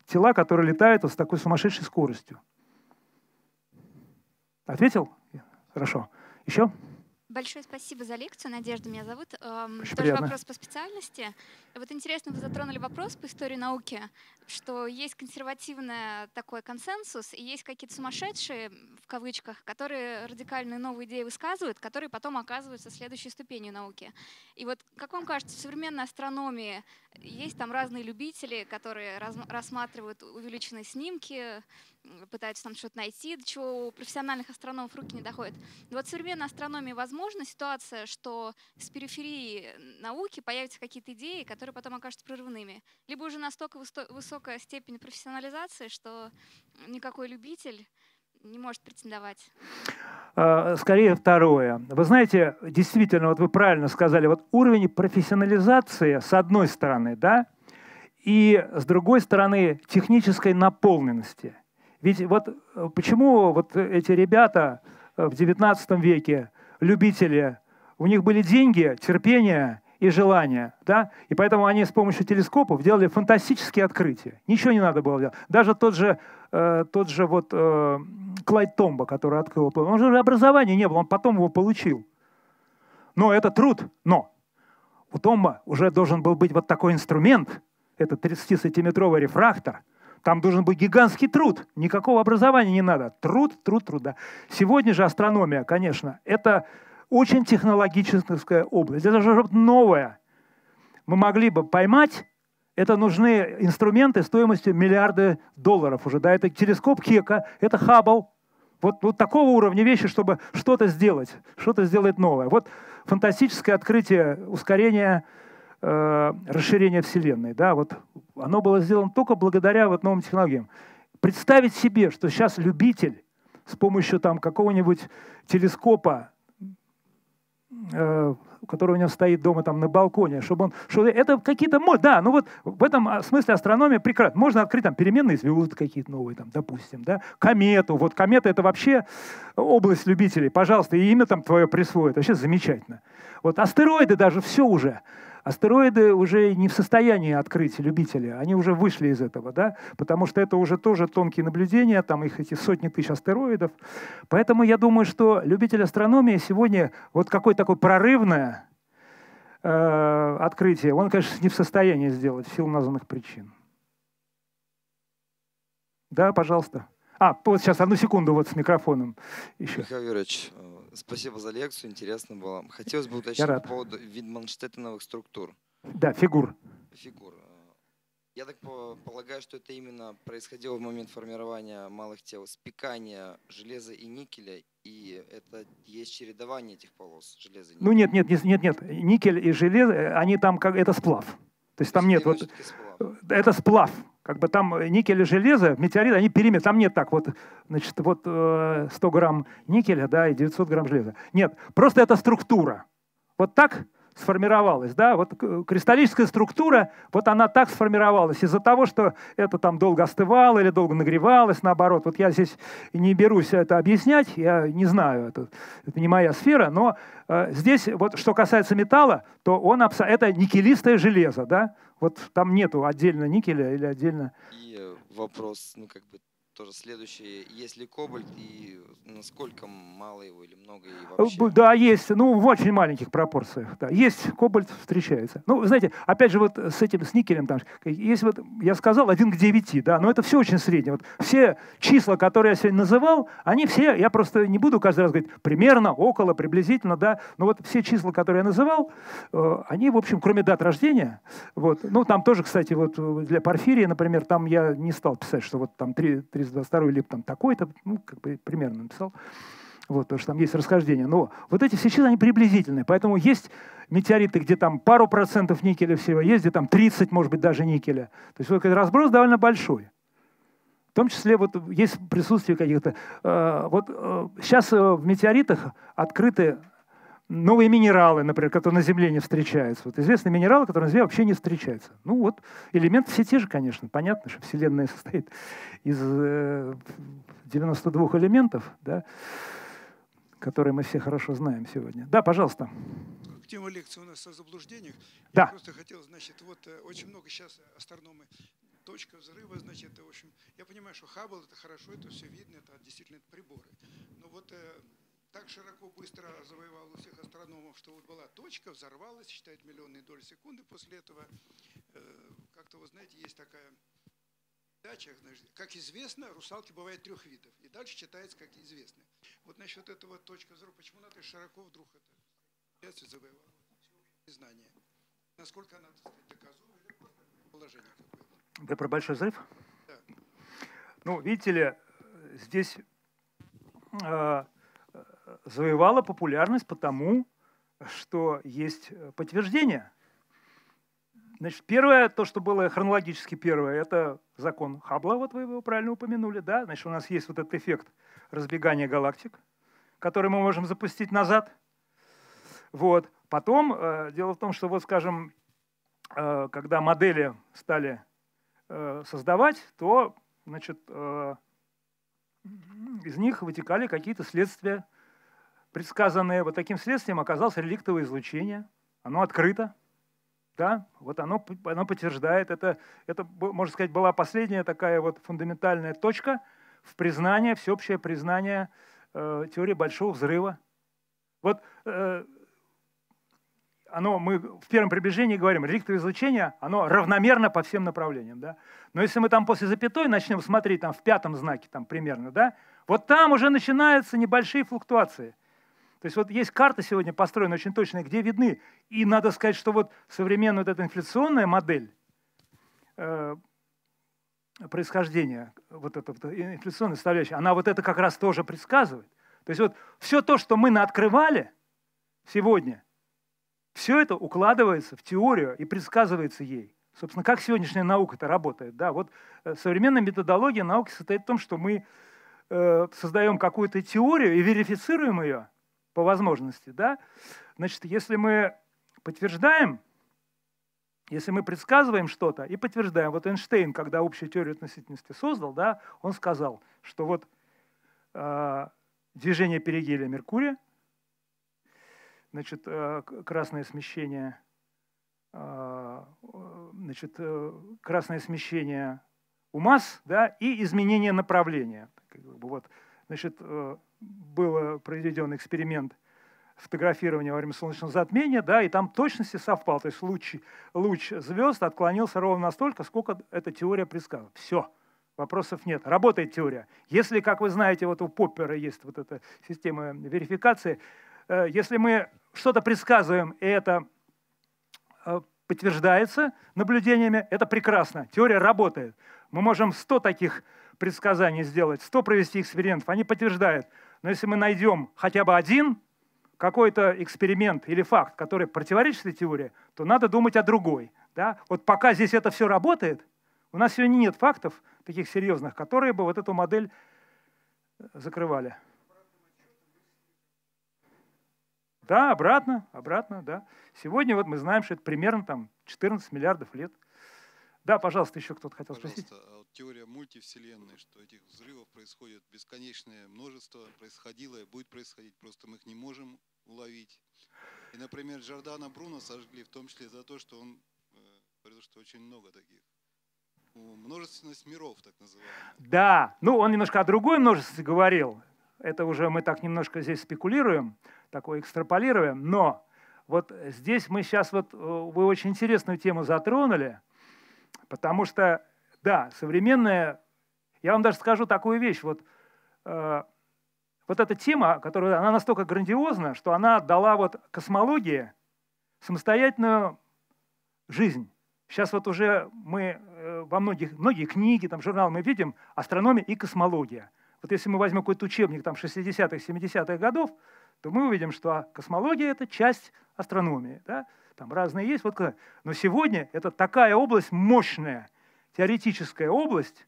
тела, которые летают вот с такой сумасшедшей скоростью. Ответил? Хорошо. Еще? Большое спасибо за лекцию. Надежда меня зовут. Очень Тоже приятно. вопрос по специальности. Вот интересно, вы затронули вопрос по истории науки, что есть консервативный такой консенсус, и есть какие-то сумасшедшие, в кавычках, которые радикальные новые идеи высказывают, которые потом оказываются следующей ступенью науки. И вот, как вам кажется, в современной астрономии есть там разные любители, которые рассматривают увеличенные снимки, пытаются там что-то найти, до чего у профессиональных астрономов руки не доходят. Но вот в современной астрономии возможна ситуация, что с периферии науки появятся какие-то идеи, которые потом окажутся прорывными. Либо уже настолько высокая степень профессионализации, что никакой любитель не может претендовать? А, скорее второе. Вы знаете, действительно, вот вы правильно сказали, вот уровень профессионализации с одной стороны, да, и с другой стороны технической наполненности – ведь вот э, почему вот эти ребята э, в XIX веке, любители, у них были деньги, терпение и желание, да? И поэтому они с помощью телескопов делали фантастические открытия. Ничего не надо было делать. Даже тот же, э, тот же вот э, Клайд Томба, который открыл, он же образования не было, он потом его получил. Но это труд. Но у Томба уже должен был быть вот такой инструмент, это 30-сантиметровый рефрактор – там должен быть гигантский труд. Никакого образования не надо. Труд, труд, труда. Сегодня же астрономия, конечно, это очень технологическая область. Это же новая. Мы могли бы поймать это нужны инструменты стоимостью миллиарды долларов уже. Да, это телескоп Хека, это Хаббл. Вот, вот такого уровня вещи, чтобы что-то сделать, что-то сделать новое. Вот фантастическое открытие ускорения э, расширения Вселенной. Да, вот оно было сделано только благодаря вот новым технологиям. Представить себе, что сейчас любитель с помощью там какого-нибудь телескопа э, который у него стоит дома там на балконе, чтобы он... Что это какие-то... Да, ну вот в этом а, смысле астрономия прекрасна. Можно открыть там переменные звезды какие-то новые, там, допустим, да, комету. Вот комета — это вообще область любителей. Пожалуйста, и имя там твое присвоит. Вообще замечательно. Вот астероиды даже все уже. Астероиды уже не в состоянии открыть любители, они уже вышли из этого, да, потому что это уже тоже тонкие наблюдения, там их эти сотни тысяч астероидов. Поэтому я думаю, что любитель астрономии сегодня вот какое такое прорывное э, открытие, он, конечно, не в состоянии сделать в силу названных причин. Да, пожалуйста. А, вот сейчас, одну секунду вот с микрофоном еще. Михаил Юрьевич, Спасибо за лекцию, интересно было. Хотелось бы уточнить по поводу Витманштеттеновых структур. Да, фигур. Фигур. Я так полагаю, что это именно происходило в момент формирования малых тел, спекания железа и никеля, и это есть чередование этих полос железа и никеля. Ну нет, нет, нет, нет, никель и железо, они там как это сплав. То есть там нет вот сплав. это сплав. Как бы там никель и железо, метеорит, они периметр. Там нет так вот, значит, вот 100 э, грамм никеля, да, и 900 грамм железа. Нет, просто это структура. Вот так сформировалась, да, вот кристаллическая структура, вот она так сформировалась из-за того, что это там долго остывало или долго нагревалось, наоборот. Вот я здесь не берусь это объяснять, я не знаю, это, это не моя сфера, но э, здесь вот что касается металла, то он это никелистое железо, да, вот там нету отдельно никеля или отдельно... И э, вопрос, ну как бы тоже следующее. Есть ли кобальт и насколько мало его или много и вообще? Да, есть. Ну, в очень маленьких пропорциях. Да. Есть кобальт, встречается. Ну, знаете, опять же, вот с этим, с никелем, там, если вот, я сказал, 1 к 9, да, но это все очень среднее. Вот все числа, которые я сегодня называл, они все, я просто не буду каждый раз говорить примерно, около, приблизительно, да, но вот все числа, которые я называл, э, они, в общем, кроме дат рождения, вот, ну, там тоже, кстати, вот для Порфирия, например, там я не стал писать, что вот там 3, 3 322 лип там такой-то, ну, как бы примерно написал. Вот, потому что там есть расхождение. Но вот эти все числа, они приблизительные. Поэтому есть метеориты, где там пару процентов никеля всего, есть где там 30, может быть, даже никеля. То есть вот этот разброс довольно большой. В том числе вот есть присутствие каких-то... Э, вот э, сейчас э, в метеоритах открыты новые минералы, например, которые на Земле не встречаются. Вот известные минералы, которые на Земле вообще не встречаются. Ну вот, элементы все те же, конечно. Понятно, что Вселенная состоит из 92 э, элементов, да, которые мы все хорошо знаем сегодня. Да, пожалуйста. Тема лекции у нас о заблуждениях. Да. Я просто хотел, значит, вот э, очень много сейчас астрономы точка взрыва, значит, в общем, я понимаю, что Хаббл это хорошо, это все видно, это действительно приборы. Но вот э, так широко быстро завоевал у всех астрономов, что вот была точка, взорвалась, считает миллионные доли секунды после этого. Э, как-то, вы знаете, есть такая дача, как известно, русалки бывают трех видов. И дальше читается, как известно. Вот насчет этого точка взрыва, почему надо широко вдруг это завоевала знание? Насколько она, так сказать, доказуема или просто положение какое-то? Вы про большой взрыв? Да. Ну, видите ли, здесь э, завоевала популярность потому, что есть подтверждение. Значит, первое, то, что было хронологически первое, это закон Хаббла, вот вы его правильно упомянули, да? Значит, у нас есть вот этот эффект разбегания галактик, который мы можем запустить назад. Вот. Потом, э, дело в том, что, вот, скажем, э, когда модели стали э, создавать, то, значит, э, из них вытекали какие-то следствия предсказанное вот таким следствием оказалось реликтовое излучение. Оно открыто. Да, вот оно, оно подтверждает. Это, это, можно сказать, была последняя такая вот фундаментальная точка в признание, всеобщее признание э, теории большого взрыва. Вот э, оно, мы в первом приближении говорим, реликтовое излучение, оно равномерно по всем направлениям. Да? Но если мы там после запятой начнем смотреть там, в пятом знаке там, примерно, да, вот там уже начинаются небольшие флуктуации – то есть вот есть карта сегодня построена очень точная, где видны. И надо сказать, что вот современная вот эта инфляционная модель, э, происхождения, вот эта вот инфляционная составляющая, она вот это как раз тоже предсказывает. То есть вот все то, что мы наоткрывали сегодня, все это укладывается в теорию и предсказывается ей. Собственно, как сегодняшняя наука это работает? Да, вот э, современная методология науки состоит в том, что мы э, создаем какую-то теорию и верифицируем ее по возможности. Да? Значит, если мы подтверждаем, если мы предсказываем что-то и подтверждаем, вот Эйнштейн, когда общую теорию относительности создал, да, он сказал, что вот э, движение перигелия Меркурия, значит, э, красное смещение, э, значит, э, красное смещение у масс, да, и изменение направления. Вот, значит, э, был проведен эксперимент фотографирования во время солнечного затмения, да, и там точности совпал. То есть луч, луч звезд отклонился ровно настолько, сколько эта теория предсказывала. Все, вопросов нет. Работает теория. Если, как вы знаете, вот у Поппера есть вот эта система верификации, э, если мы что-то предсказываем, и это э, подтверждается наблюдениями, это прекрасно. Теория работает. Мы можем 100 таких предсказаний сделать, 100 провести экспериментов, они подтверждают. Но если мы найдем хотя бы один какой-то эксперимент или факт, который противоречит этой теории, то надо думать о другой. Да? Вот пока здесь это все работает, у нас сегодня нет фактов таких серьезных, которые бы вот эту модель э, закрывали. Да, обратно, обратно, да. Сегодня вот мы знаем, что это примерно там 14 миллиардов лет. Да, пожалуйста, еще кто-то хотел пожалуйста, спросить. А вот теория мультивселенной, что этих взрывов происходит бесконечное множество, происходило и будет происходить, просто мы их не можем уловить. И, например, Джордана Бруно сожгли в том числе за то, что он э, говорил, что очень много таких. Множественность миров, так называемая. Да, ну он немножко о другой множественности говорил. Это уже мы так немножко здесь спекулируем, такое экстраполируем. Но вот здесь мы сейчас вот, э, вы очень интересную тему затронули – Потому что, да, современная... Я вам даже скажу такую вещь. Вот, э, вот эта тема, которая, она настолько грандиозна, что она дала вот космологии самостоятельную жизнь. Сейчас вот уже мы э, во многих, многие книги, там, журналы мы видим астрономия и космология. Вот если мы возьмем какой-то учебник там, 60-х, 70-х годов, то мы увидим, что космология – это часть астрономии. Да? Там разные есть. Вот, но сегодня это такая область мощная, теоретическая область,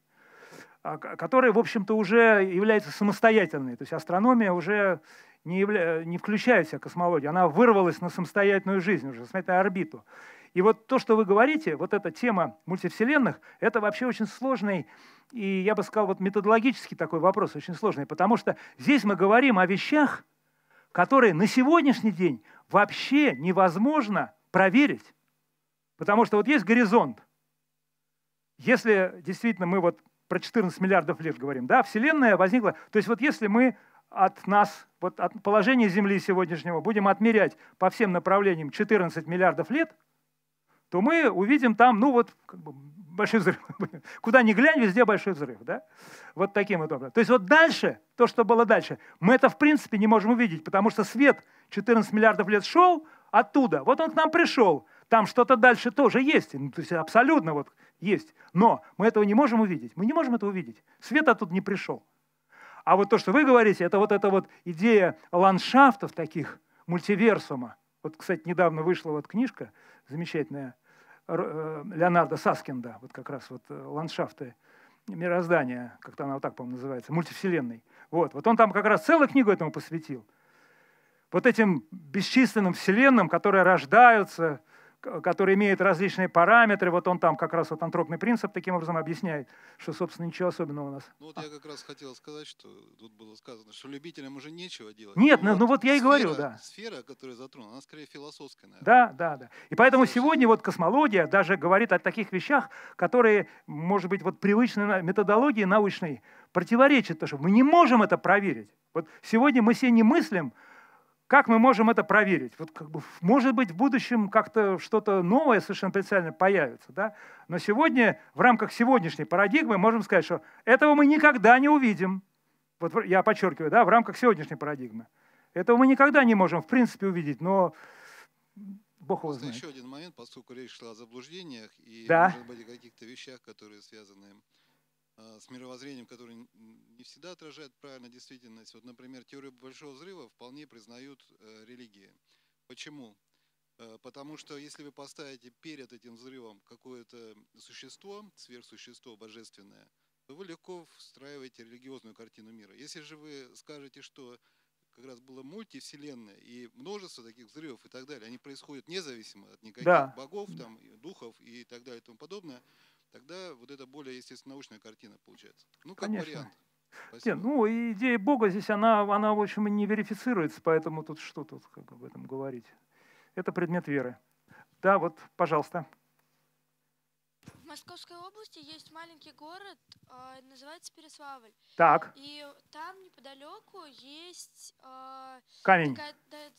а, которая, в общем-то, уже является самостоятельной. То есть астрономия уже не, явля... не включает в себя космологию, она вырвалась на самостоятельную жизнь уже, на орбиту. И вот то, что вы говорите, вот эта тема мультивселенных, это вообще очень сложный и, я бы сказал, вот методологический такой вопрос, очень сложный, потому что здесь мы говорим о вещах, которые на сегодняшний день вообще невозможно проверить. Потому что вот есть горизонт. Если действительно мы вот про 14 миллиардов лет говорим, да, Вселенная возникла, то есть вот если мы от нас, вот от положения Земли сегодняшнего будем отмерять по всем направлениям 14 миллиардов лет, то мы увидим там, ну вот, как бы большой взрыв. Куда ни глянь, везде большой взрыв. Да? Вот таким вот образом. То есть вот дальше, то, что было дальше, мы это в принципе не можем увидеть, потому что свет 14 миллиардов лет шел, оттуда. Вот он к нам пришел. Там что-то дальше тоже есть. Ну, то есть абсолютно вот есть. Но мы этого не можем увидеть. Мы не можем это увидеть. Свет оттуда не пришел. А вот то, что вы говорите, это вот эта вот идея ландшафтов таких, мультиверсума. Вот, кстати, недавно вышла вот книжка замечательная э, Леонардо Саскинда, вот как раз вот э, ландшафты мироздания, как-то она вот так, по-моему, называется, мультивселенной. Вот, вот он там как раз целую книгу этому посвятил вот этим бесчисленным вселенным, которые рождаются, которые имеют различные параметры. Вот он там как раз вот антропный принцип таким образом объясняет, что, собственно, ничего особенного у нас. Ну вот я как раз хотел сказать, что тут было сказано, что любителям уже нечего делать. Нет, ну, вот, ну вот я и говорю, да. Сфера, которая затронула, она скорее философская, наверное. Да, да, да. И поэтому сегодня вот космология даже говорит о таких вещах, которые, может быть, вот привычной методологии научной противоречат, потому что мы не можем это проверить. Вот сегодня мы себе не мыслим, как мы можем это проверить? Вот как бы, может быть, в будущем как-то что-то новое совершенно специально появится. Да? Но сегодня, в рамках сегодняшней парадигмы, можем сказать, что этого мы никогда не увидим. Вот я подчеркиваю, да, в рамках сегодняшней парадигмы. Этого мы никогда не можем, в принципе, увидеть. Но Бог его знает. еще один момент, поскольку речь шла о заблуждениях и, Да. может быть, о каких-то вещах, которые связаны с мировоззрением, которые н- не всегда отражают правильно действительность. Вот, например, теорию Большого Взрыва вполне признают э, религии. Почему? Э, Потому что если вы поставите перед этим взрывом какое-то существо, сверхсущество божественное, то вы легко встраиваете религиозную картину мира. Если же вы скажете, что как раз было мультивселенная и множество таких взрывов и так далее, они происходят независимо от никаких Да. богов, там, духов и так далее и тому подобное, тогда вот это более естественно научная картина получается. Ну, как Конечно. вариант. Спасибо. ну, и идея Бога здесь, она, она, в общем, не верифицируется, поэтому тут что тут как об этом говорить. Это предмет веры. Да, вот, пожалуйста. В Московской области есть маленький город, а, называется Переславль. Так, И там неподалеку есть а, камень. такая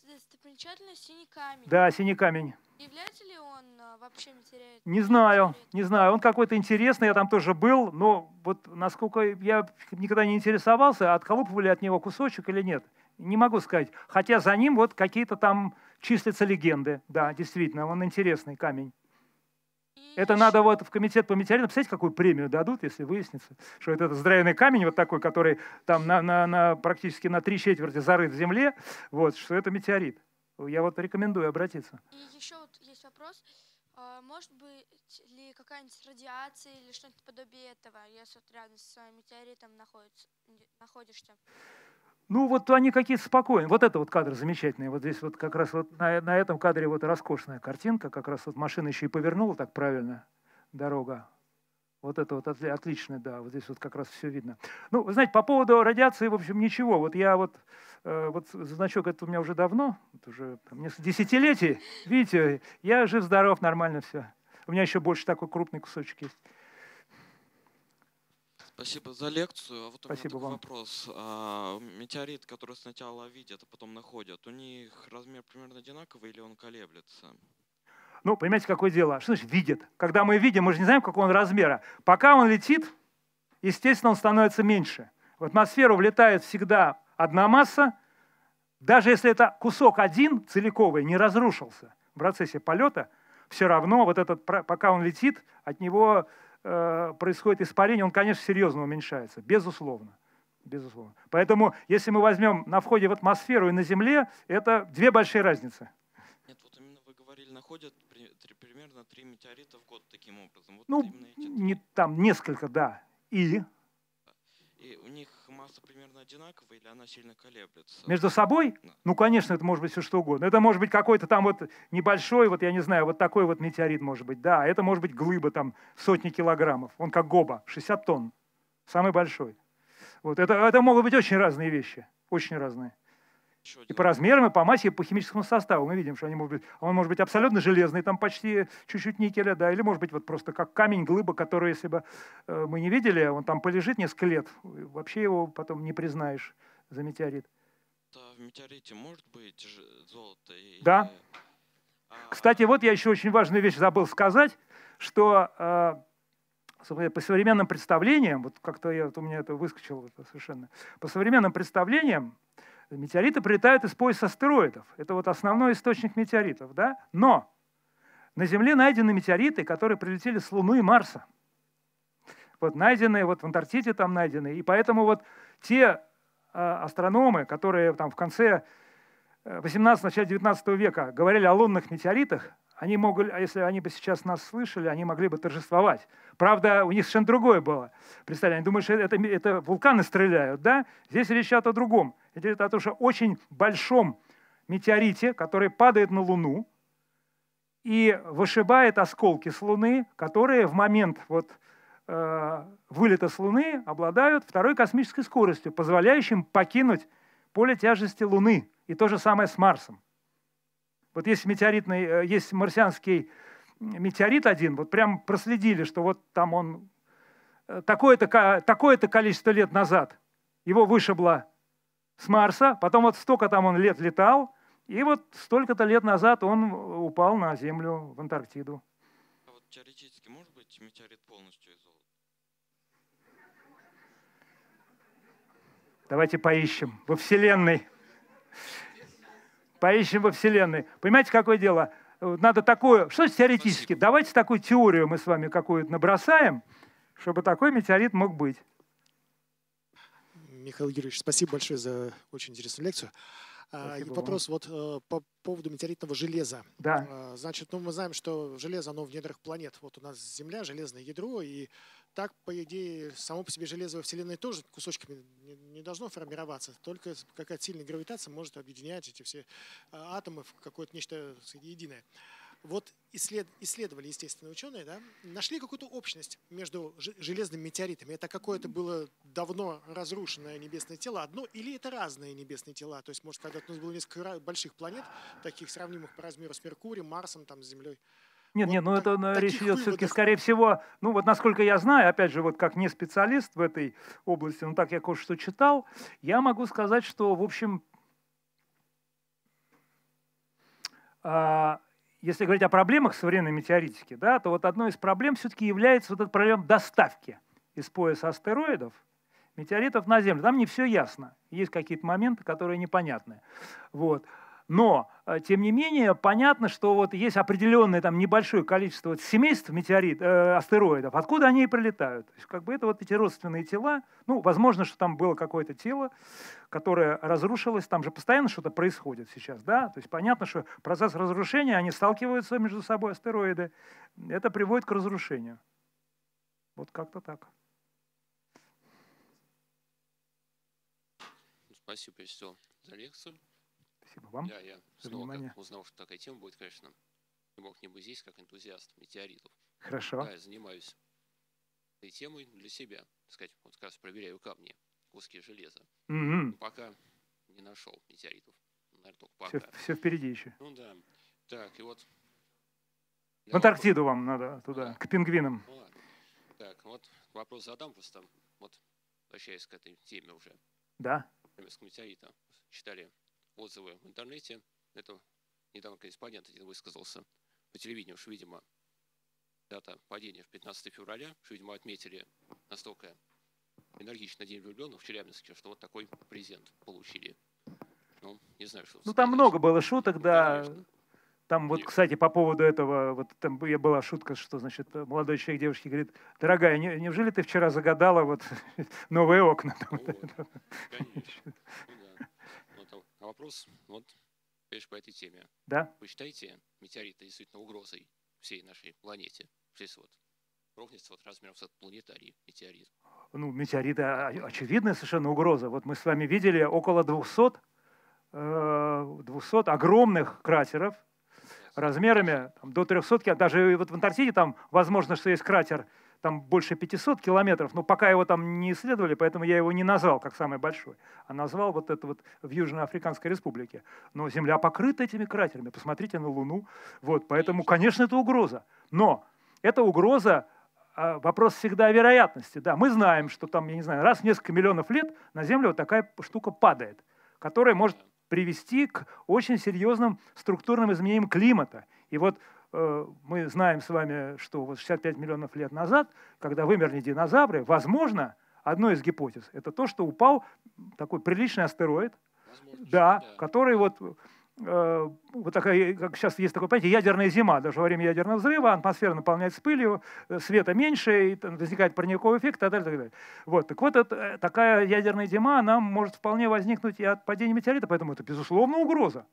достопримечательность синий камень. Да, синий камень. Является ли он а, вообще материалом? Не знаю, не знаю. Он какой-то интересный, я там тоже был, но вот насколько я никогда не интересовался, отколупывали от него кусочек или нет. Не могу сказать. Хотя за ним вот какие-то там числятся легенды. Да, действительно, он интересный камень. Это надо вот в комитет по метеоритам, представляете, какую премию дадут, если выяснится, что это здоровенный камень вот такой, который там на, на, на, практически на три четверти зарыт в земле, вот, что это метеорит. Я вот рекомендую обратиться. И еще вот есть вопрос. а, Может быть ли какая-нибудь радиация или что-нибудь подобие этого, если вот рядом с метеоритом находишься? Ну, вот они какие-то спокойные. Вот это вот кадр замечательный. Вот здесь вот как раз вот на, на этом кадре вот роскошная картинка. Как раз вот машина еще и повернула так правильно, дорога. Вот это вот отли- отлично, да. Вот здесь вот как раз все видно. Ну, вы знаете, по поводу радиации, в общем, ничего. Вот я вот, э, вот значок это у меня уже давно, вот уже там, несколько десятилетий. Видите, я жив-здоров, нормально все. У меня еще больше такой крупный кусочек есть. Спасибо за лекцию. А вот у меня Спасибо такой вам. вопрос. А, метеорит, который сначала видят, а потом находят, у них размер примерно одинаковый или он колеблется? Ну, понимаете, какое дело? Что значит видит? Когда мы видим, мы же не знаем, какого он размера. Пока он летит, естественно, он становится меньше. В атмосферу влетает всегда одна масса, даже если это кусок один целиковый не разрушился в процессе полета, все равно вот этот, пока он летит, от него происходит испарение, он, конечно, серьезно уменьшается, безусловно. Безусловно. Поэтому, если мы возьмем на входе в атмосферу и на Земле, это две большие разницы. Нет, вот именно вы говорили, находят примерно три метеорита в год таким образом. Вот Ну, эти не, там несколько, да. И И у них масса примерно одинаковая или она сильно колеблется? между собой, Да. ну, конечно, это может быть все что угодно. Это может быть какой-то там вот небольшой, вот я не знаю, вот такой вот метеорит может быть. Да, это может быть глыба там сотни килограммов. Он как гоба, 60 тонн. Самый большой. Вот это, это могут быть очень разные вещи. Очень разные. И по размерам, и по массе, и по химическому составу. Мы видим, что они могут быть, он может быть абсолютно железный, там почти чуть-чуть никеля, да, или может быть вот просто как камень, глыба, который, если бы э, мы не видели, он там полежит несколько лет, вообще его потом не признаешь за метеорит. в метеорите может быть золото? или- Да. А, Кстати, вот я еще очень важную вещь забыл сказать, что э, по современным представлениям, вот как-то я, вот у меня это выскочило это совершенно, по современным представлениям метеориты прилетают из пояса астероидов. Это вот основной источник метеоритов, да? Но на Земле найдены метеориты, которые прилетели с Луны и Марса. Вот найденные, вот в Антарктиде там найдены. И поэтому вот те э, астрономы, которые там в конце 18 начале 19 века говорили о лунных метеоритах, они могли, а если они бы сейчас нас слышали, они могли бы торжествовать. Правда, у них совершенно другое было. Представляете, они думают, что это, это вулканы стреляют, да? Здесь речь идет о другом. Речь идет о том, что очень большом метеорите, который падает на Луну и вышибает осколки с Луны, которые в момент вот, э, вылета с Луны обладают второй космической скоростью, позволяющим покинуть поле тяжести Луны. И то же самое с Марсом. Вот есть метеоритный, э, есть марсианский метеорит один, вот прям проследили, что вот там он э, такое-то, такое-то количество лет назад его вышибло с Марса, потом вот столько там он лет летал, и вот столько-то лет назад он упал на Землю в Антарктиду. а вот теоретически может быть метеорит полностью из золота? Давайте поищем во Вселенной. Поищем во Вселенной. Понимаете, какое дело? надо такое, что теоретически, Спасибо. давайте такую теорию мы с вами какую-то набросаем, чтобы такой метеорит мог быть. Михаил Юрьевич, спасибо большое за очень интересную лекцию. А, спасибо Вопрос вам. вот э, по поводу метеоритного железа. Да. А, значит, ну мы знаем, что железо, оно в недрах планет. Вот у нас Земля, железное ядро, и так, по идее, само по себе железо во Вселенной тоже кусочками не должно формироваться. Только какая-то сильная гравитация может объединять эти все а, атомы в какое-то нечто единое. Вот исслед, исследовали естественные ученые, да, нашли какую-то общность между железными метеоритами. Это какое-то было давно разрушенное небесное тело одно, или это разные небесные тела? То есть, может, когда-то у нас было несколько больших планет, таких сравнимых по размеру с Меркурием, Марсом, там, с Землей. Нет, вот нет, ну это ну, речь идет все-таки, скорее всего, ну вот насколько я знаю, опять же, вот как не специалист в этой области, но так я кое-что читал, я могу сказать, что, в общем, а, если говорить о проблемах современной метеоритики, да, то вот одной из проблем все-таки является вот эта проблема доставки из пояса астероидов метеоритов на Землю. Там не все ясно. Есть какие-то моменты, которые непонятны. Вот. Но, э, тем не менее, понятно, что вот есть определенное там небольшое количество вот семейств метеорит, э, астероидов, откуда они и прилетают. То есть, как бы это вот эти родственные тела. Ну, возможно, что там было какое-то тело, которое разрушилось, там же постоянно что-то происходит сейчас, да? То есть понятно, что процесс разрушения, они сталкиваются между собой, астероиды, это приводит к разрушению. Вот как-то так. Спасибо, всего, за лекцию. Спасибо вам. Да, я снова как узнал, что такая тема будет, конечно, не мог не быть здесь, как энтузиаст метеоритов. Хорошо. Да, я занимаюсь этой темой для себя. Так сказать, вот как раз проверяю камни, куски железа. Угу. пока не нашел метеоритов. Наверное, только пока. Все, все впереди еще. Ну да. Так, и вот... В Антарктиду вам надо туда, да. к пингвинам. Ну, ладно. Так, вот вопрос задам просто, вот возвращаясь к этой теме уже. Да. Метеорита. Читали отзывы в интернете. Это недавно корреспондент один высказался по телевидению, что, видимо, дата падения в 15 февраля, что, видимо, отметили настолько энергично День влюбленных в Челябинске, что вот такой презент получили. Ну, не знаю, что... Ну, там много было шуток, да. Конечно. Там вот, кстати, по поводу этого, вот там была шутка, что, значит, молодой человек девушке говорит, дорогая, не, неужели ты вчера загадала вот новые окна? Ну, вот, конечно. Вопрос, вот, по этой теме. Да. Вы считаете метеорит действительно угрозой всей нашей планете? Если вот рухнется вот размером с планетарий метеорит. Ну, метеориты очевидная совершенно угроза. Вот мы с вами видели около 200, 200 э, огромных кратеров размерами там, до 300 Даже вот в Антарктиде там возможно, что есть кратер там больше 500 километров, но пока его там не исследовали, поэтому я его не назвал как самый большой, а назвал вот это вот в Южноафриканской республике. Но Земля покрыта этими кратерами, посмотрите на Луну. Вот, поэтому, конечно, это угроза. Но эта угроза а, вопрос всегда о вероятности. Да, мы знаем, что там, я не знаю, раз в несколько миллионов лет на Землю вот такая штука падает, которая может привести к очень серьезным структурным изменениям климата. И вот мы знаем с вами, что вот 65 миллионов лет назад, когда вымерли динозавры, возможно, одной из гипотез, это то, что упал такой приличный астероид, возможно, да, да, который вот э, вот такая, как сейчас есть такое понятие, ядерная зима. Даже во время ядерного взрыва атмосфера наполняется пылью, э, света меньше, и возникает парниковый эффект и так далее. Так далее. Вот. Так вот, это, такая ядерная зима, она может вполне возникнуть и от падения метеорита, поэтому это, безусловно, угроза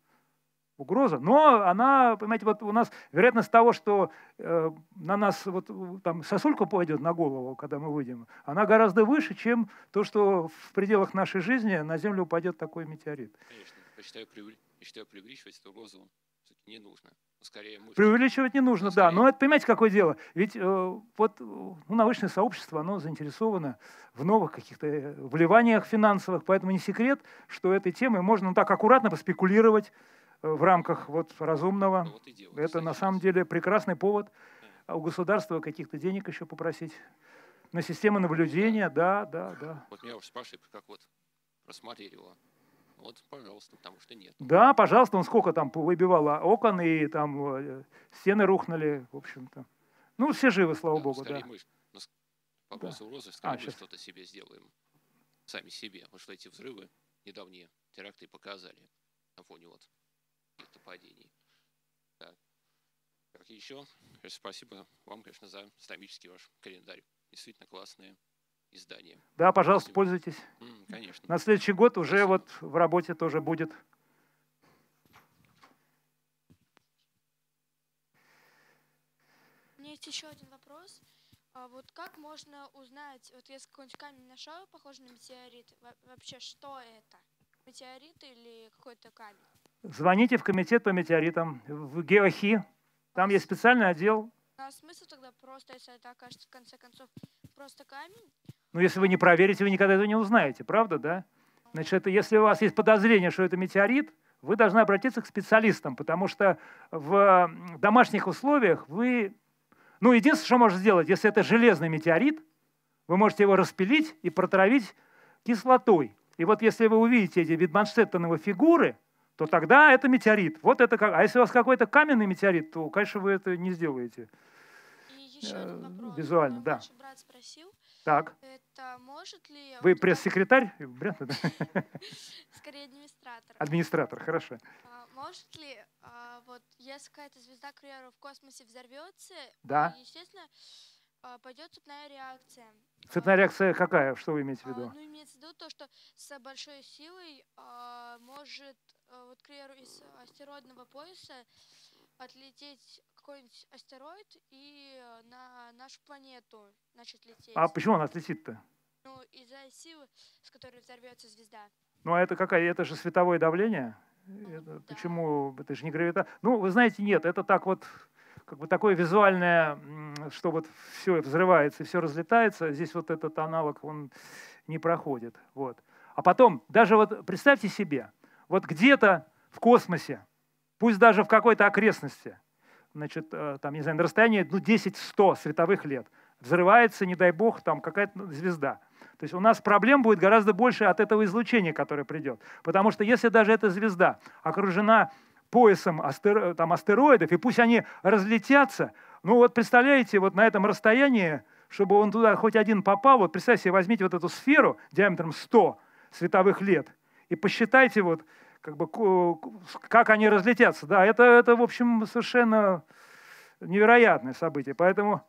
угроза, но она, понимаете, вот у нас вероятность того, что э, на нас вот там сосулька пойдет на голову, когда мы выйдем, она гораздо выше, чем то, что в пределах нашей жизни на Землю упадет такой метеорит. Конечно, я считаю, я считаю преувеличивать эту угрозу не нужно. Скорее, мы... Преувеличивать не нужно, Скорее. да. Но это, понимаете, какое дело? Ведь э, вот ну, научное сообщество, оно заинтересовано в новых каких-то э, вливаниях финансовых, поэтому не секрет, что этой темой можно ну, так аккуратно поспекулировать, в рамках вот разумного. Ну, вот дело, Это на самом деле прекрасный повод а у государства каких-то денег еще попросить. На систему наблюдения, да, да, да. Вот меня уже спрашивают, как вот рассматривала. Вот, пожалуйста, потому что нет. Да, пожалуйста, он сколько там выбивало окон, и там э, стены рухнули, в общем-то. Ну, все живы, слава да, богу, да. Мы, по да. угрозы, скорее а, мы что-то себе сделаем. Сами себе. Потому что эти взрывы недавние теракты показали на фоне вот каких-то падений. Так. Как еще, конечно, спасибо вам, конечно, за астрономический ваш календарь. Действительно классные издания. Да, пожалуйста, пользуйтесь. М, Конечно. На следующий год уже вот в работе тоже будет. У меня есть еще один вопрос. А вот как можно узнать, вот если какой-нибудь камень нашел, похожий на метеорит, во- вообще что это? Метеорит или какой-то камень? Звоните в комитет по метеоритам, в Геохи. Там есть специальный отдел. А смысл тогда просто, если это окажется в конце концов просто камень? Но если вы не проверите, вы никогда этого не узнаете, правда, да? Значит, это, если у вас есть подозрение, что это метеорит, вы должны обратиться к специалистам, потому что в домашних условиях вы... Ну, единственное, что можно сделать, если это железный метеорит, вы можете его распилить и протравить кислотой. И вот если вы увидите эти Витманштеттеновы фигуры, то тогда это метеорит. Вот это как... А если у вас какой-то каменный метеорит, то, конечно, вы это не сделаете. И еще один Э, вопрос. визуально, да. брат спросил, Так. это может ли... Вы пресс-секретарь? Скорее администратор. Администратор, хорошо. А, Может ли, а, вот, если какая-то звезда, к примеру, в космосе взорвется, Да. естественно, а, пойдет цепная реакция. Цепная реакция какая? Что вы имеете в виду? Ну, имеется в виду то, что с большой силой может, вот, к примеру, из астероидного пояса отлететь какой-нибудь астероид и э, на нашу планету начать лететь. А почему она отлетит-то? Ну, из-за силы, с которой взорвется звезда. Ну, а это какая? Это же световое давление. Это Почему? Это же не гравитация. Ну, вы знаете, нет, это так вот, как бы такое визуальное, что вот все взрывается и все разлетается. Здесь вот этот аналог, он не проходит. Вот. А потом, даже вот представьте себе, вот где-то в космосе, пусть даже в какой-то окрестности, значит, э, там, не знаю, на расстоянии ну, 10-100 световых лет, взрывается, не дай бог, там какая-то звезда. То есть у нас проблем будет гораздо больше от этого излучения, которое придет. Потому что если даже эта звезда окружена поясом астер- там, астероидов, и пусть они разлетятся, ну вот представляете, вот на этом расстоянии, чтобы он туда хоть один попал, вот представьте себе, возьмите вот эту сферу диаметром 100 световых лет и посчитайте вот, как бы, как они разлетятся. Да, это, это, в общем, совершенно невероятное событие. Поэтому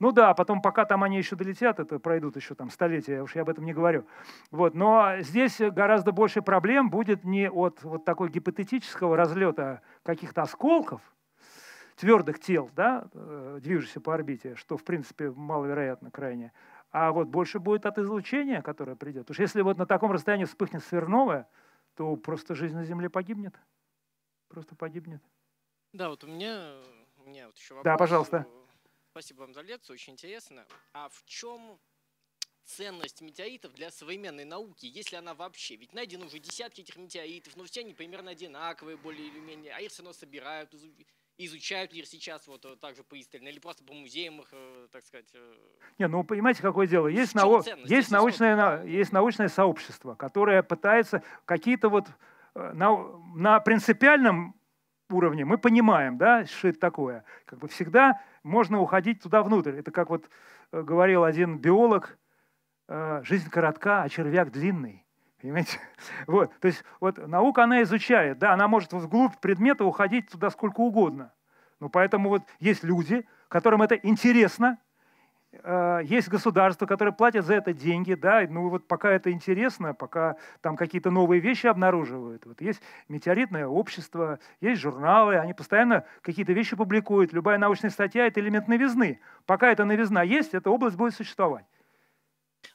ну да, потом, пока там они еще долетят, это пройдут еще там столетия, уж я об этом не говорю. Вот. Но здесь гораздо больше проблем будет не от вот такой гипотетического разлета каких-то осколков, твердых тел, да, э, движущихся по орбите, что, в принципе, маловероятно крайне, а вот больше будет от излучения, которое придет. Потому что если вот на таком расстоянии вспыхнет сверхновая, то просто жизнь на Земле погибнет. Просто погибнет. Да, вот у меня, у меня вот еще вопрос. Да, пожалуйста. Спасибо вам за лекцию, очень интересно. А в чем ценность метеоритов для современной науки, если она вообще? Ведь найдено уже десятки этих метеоритов, но все они примерно одинаковые, более или менее, а их все равно собирают, изучают ли сейчас вот э, так же пристально, или просто по музеям их, э, так сказать, э, Не, ну понимаете, какое дело? Есть, нау- есть, научное, на- есть научное сообщество, которое пытается какие-то вот на, на принципиальном уровне мы понимаем, да, что это такое. Как бы всегда можно уходить туда внутрь. Это как вот говорил один биолог, жизнь коротка, а червяк длинный. Понимаете? Вот. То есть вот наука, она изучает, да, она может вглубь предмета уходить туда сколько угодно. Ну, поэтому вот есть люди, которым это интересно, э, есть государства, которые платят за это деньги, да, ну вот пока это интересно, пока там какие-то новые вещи обнаруживают. Вот есть метеоритное общество, есть журналы, они постоянно какие-то вещи публикуют. Любая научная статья – это элемент новизны. Пока эта новизна есть, эта область будет существовать.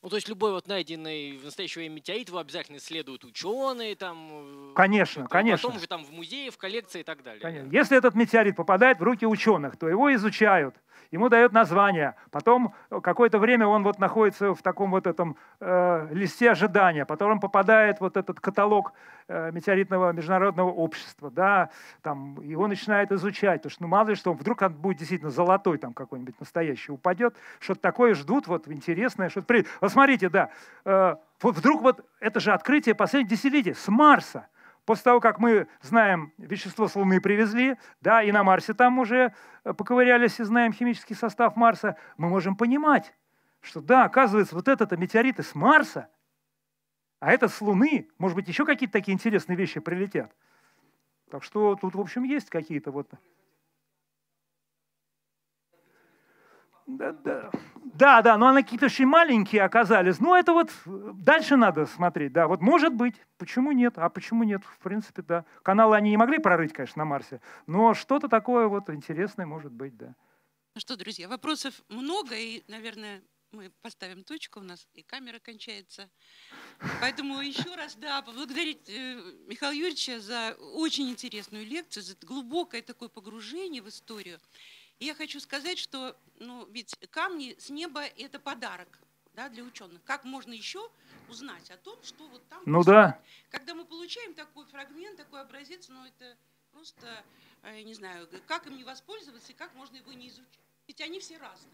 Ну, то есть любой вот найденный в настоящее время метеорит его обязательно исследуют ученые, там, э, Конечно, а конечно. потом уже там в музее, в коллекции и так далее. Конечно. Если этот метеорит попадает в руки ученых, то его изучают, ему дают название, потом э, какое-то время он вот находится в таком вот этом э, листе ожидания, потом он попадает вот этот каталог э, метеоритного международного общества, да, там его начинают изучать, потому что ну мало ли что, вдруг он будет действительно золотой там какой-нибудь настоящий упадет, что-то такое ждут, вот интересное, что-то при- Вот смотрите, да, э, вдруг вот это же открытие последних десятилетий с Марса. После того, как мы знаем, вещество с Луны привезли, да, и на Марсе там уже э, поковырялись и знаем химический состав Марса, мы можем понимать, что да, оказывается, вот это метеориты с Марса, а это с Луны, может быть, еще какие-то такие интересные вещи прилетят. Так что тут, в общем, есть какие-то вот... Да, да. Да, да, но они какие-то очень маленькие оказались. Ну, это вот дальше надо смотреть, да. Вот может быть, почему нет? А почему нет? В принципе, да. Каналы они не могли прорыть, конечно, на Марсе, но что-то такое вот интересное может быть, да. Ну что, друзья, вопросов много, и, наверное, мы поставим точку, у нас и камера кончается. Поэтому еще раз, да, поблагодарить э, Михаила Юрьевича за очень интересную лекцию, за глубокое такое погружение в историю. И я хочу сказать, что ну, ведь камни с неба – это подарок да, для ученых. Как можно еще узнать о том, что вот там Ну да. Когда мы получаем такой фрагмент, такой образец, ну это просто, я не знаю, как им не воспользоваться и как можно его не изучить. Ведь они все разные.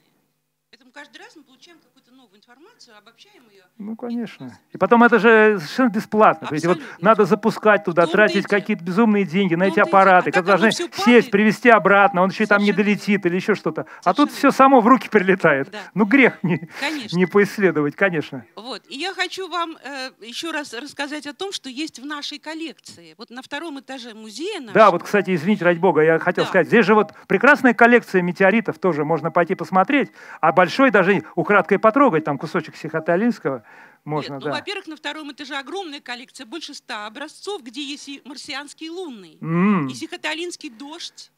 Поэтому каждый раз мы получаем какую-то новую информацию, обобщаем ее. Ну, конечно. И потом это же совершенно бесплатно. Ведь вот надо запускать туда, тратить какие-то безумные деньги на эти аппараты, а которые должны сесть, привезти обратно, он еще там не долетит или еще что-то. А тут все само в руки прилетает. Да. Ну, грех не, не поисследовать, конечно. Вот. И я хочу вам э, еще раз рассказать о том, что есть в нашей коллекции. Вот на втором этаже музея нашего. Да, вот, кстати, извините, ради бога, я хотел да. сказать, здесь же вот прекрасная коллекция метеоритов тоже можно пойти посмотреть. А большой даже украдкой потрогать, там кусочек Сихоталинского можно, Нет, ну, да. во-первых, на втором этаже огромная коллекция, больше ста образцов, где есть и марсианский лунный, mm. и сихоталинский дождь,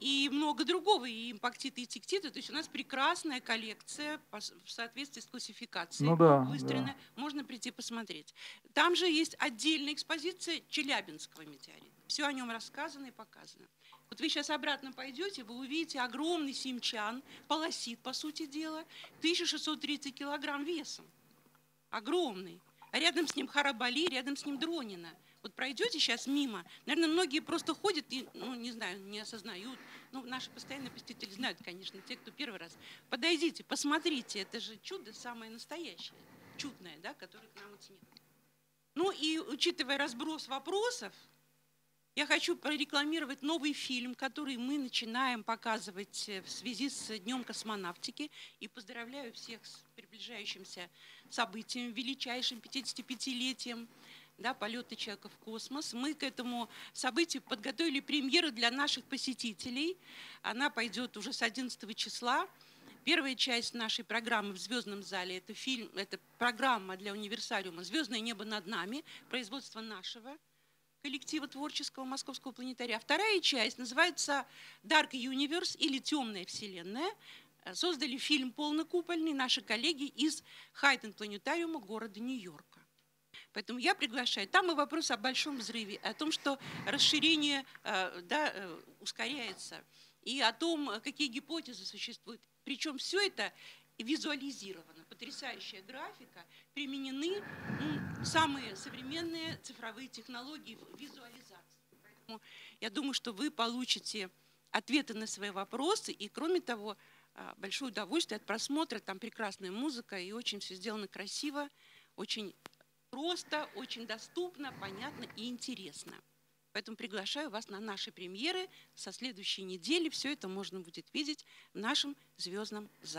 и много другого, и импактиты, и тектиты. То есть у нас прекрасная коллекция в соответствии с классификацией ну, да, выстроена. Да. Можно прийти посмотреть. Там же есть отдельная экспозиция Челябинского метеорита. Все о нем рассказано и показано. Вот вы сейчас обратно пойдете, вы увидите огромный симчан, полосит, по сути дела, 1630 килограмм весом. Огромный. А рядом с ним Харабали, рядом с ним Дронина. Вот пройдете сейчас мимо, наверное, многие просто ходят и, ну, не знаю, не осознают. Ну, наши постоянные посетители знают, конечно, те, кто первый раз. Подойдите, посмотрите, это же чудо самое настоящее, чудное, да, которое к нам вот. Ну и учитывая разброс вопросов, я хочу прорекламировать новый фильм, который мы начинаем показывать э, в связи с Днем космонавтики. И поздравляю всех с приближающимся событием, величайшим 55-летием да, полета человека в космос. Мы к этому событию подготовили премьеру для наших посетителей. Она пойдет уже с 11 числа. Первая часть нашей программы в «Звездном зале» – это фильм, это программа для универсалиума «Звездное небо над нами», производство нашего коллектива творческого Московского планетария. Вторая часть называется Dark Universe или Темная Вселенная. Создали фильм полнокупольный наши коллеги из Хайден планетариума города Нью-Йорка. Поэтому я приглашаю. Там и вопрос о большом взрыве, о том, что расширение э, да, э, ускоряется, и о том, какие гипотезы существуют. Причем все это визуализировано, потрясающая графика, применены ну, самые современные цифровые технологии визуализации. Поэтому я думаю, что вы получите ответы на свои вопросы, и кроме того, а, большое удовольствие от просмотра, там прекрасная музыка, и очень все сделано красиво, очень просто, очень доступно, понятно и интересно. Поэтому приглашаю вас на наши премьеры. Со следующей недели все это можно будет видеть в нашем звездном зале.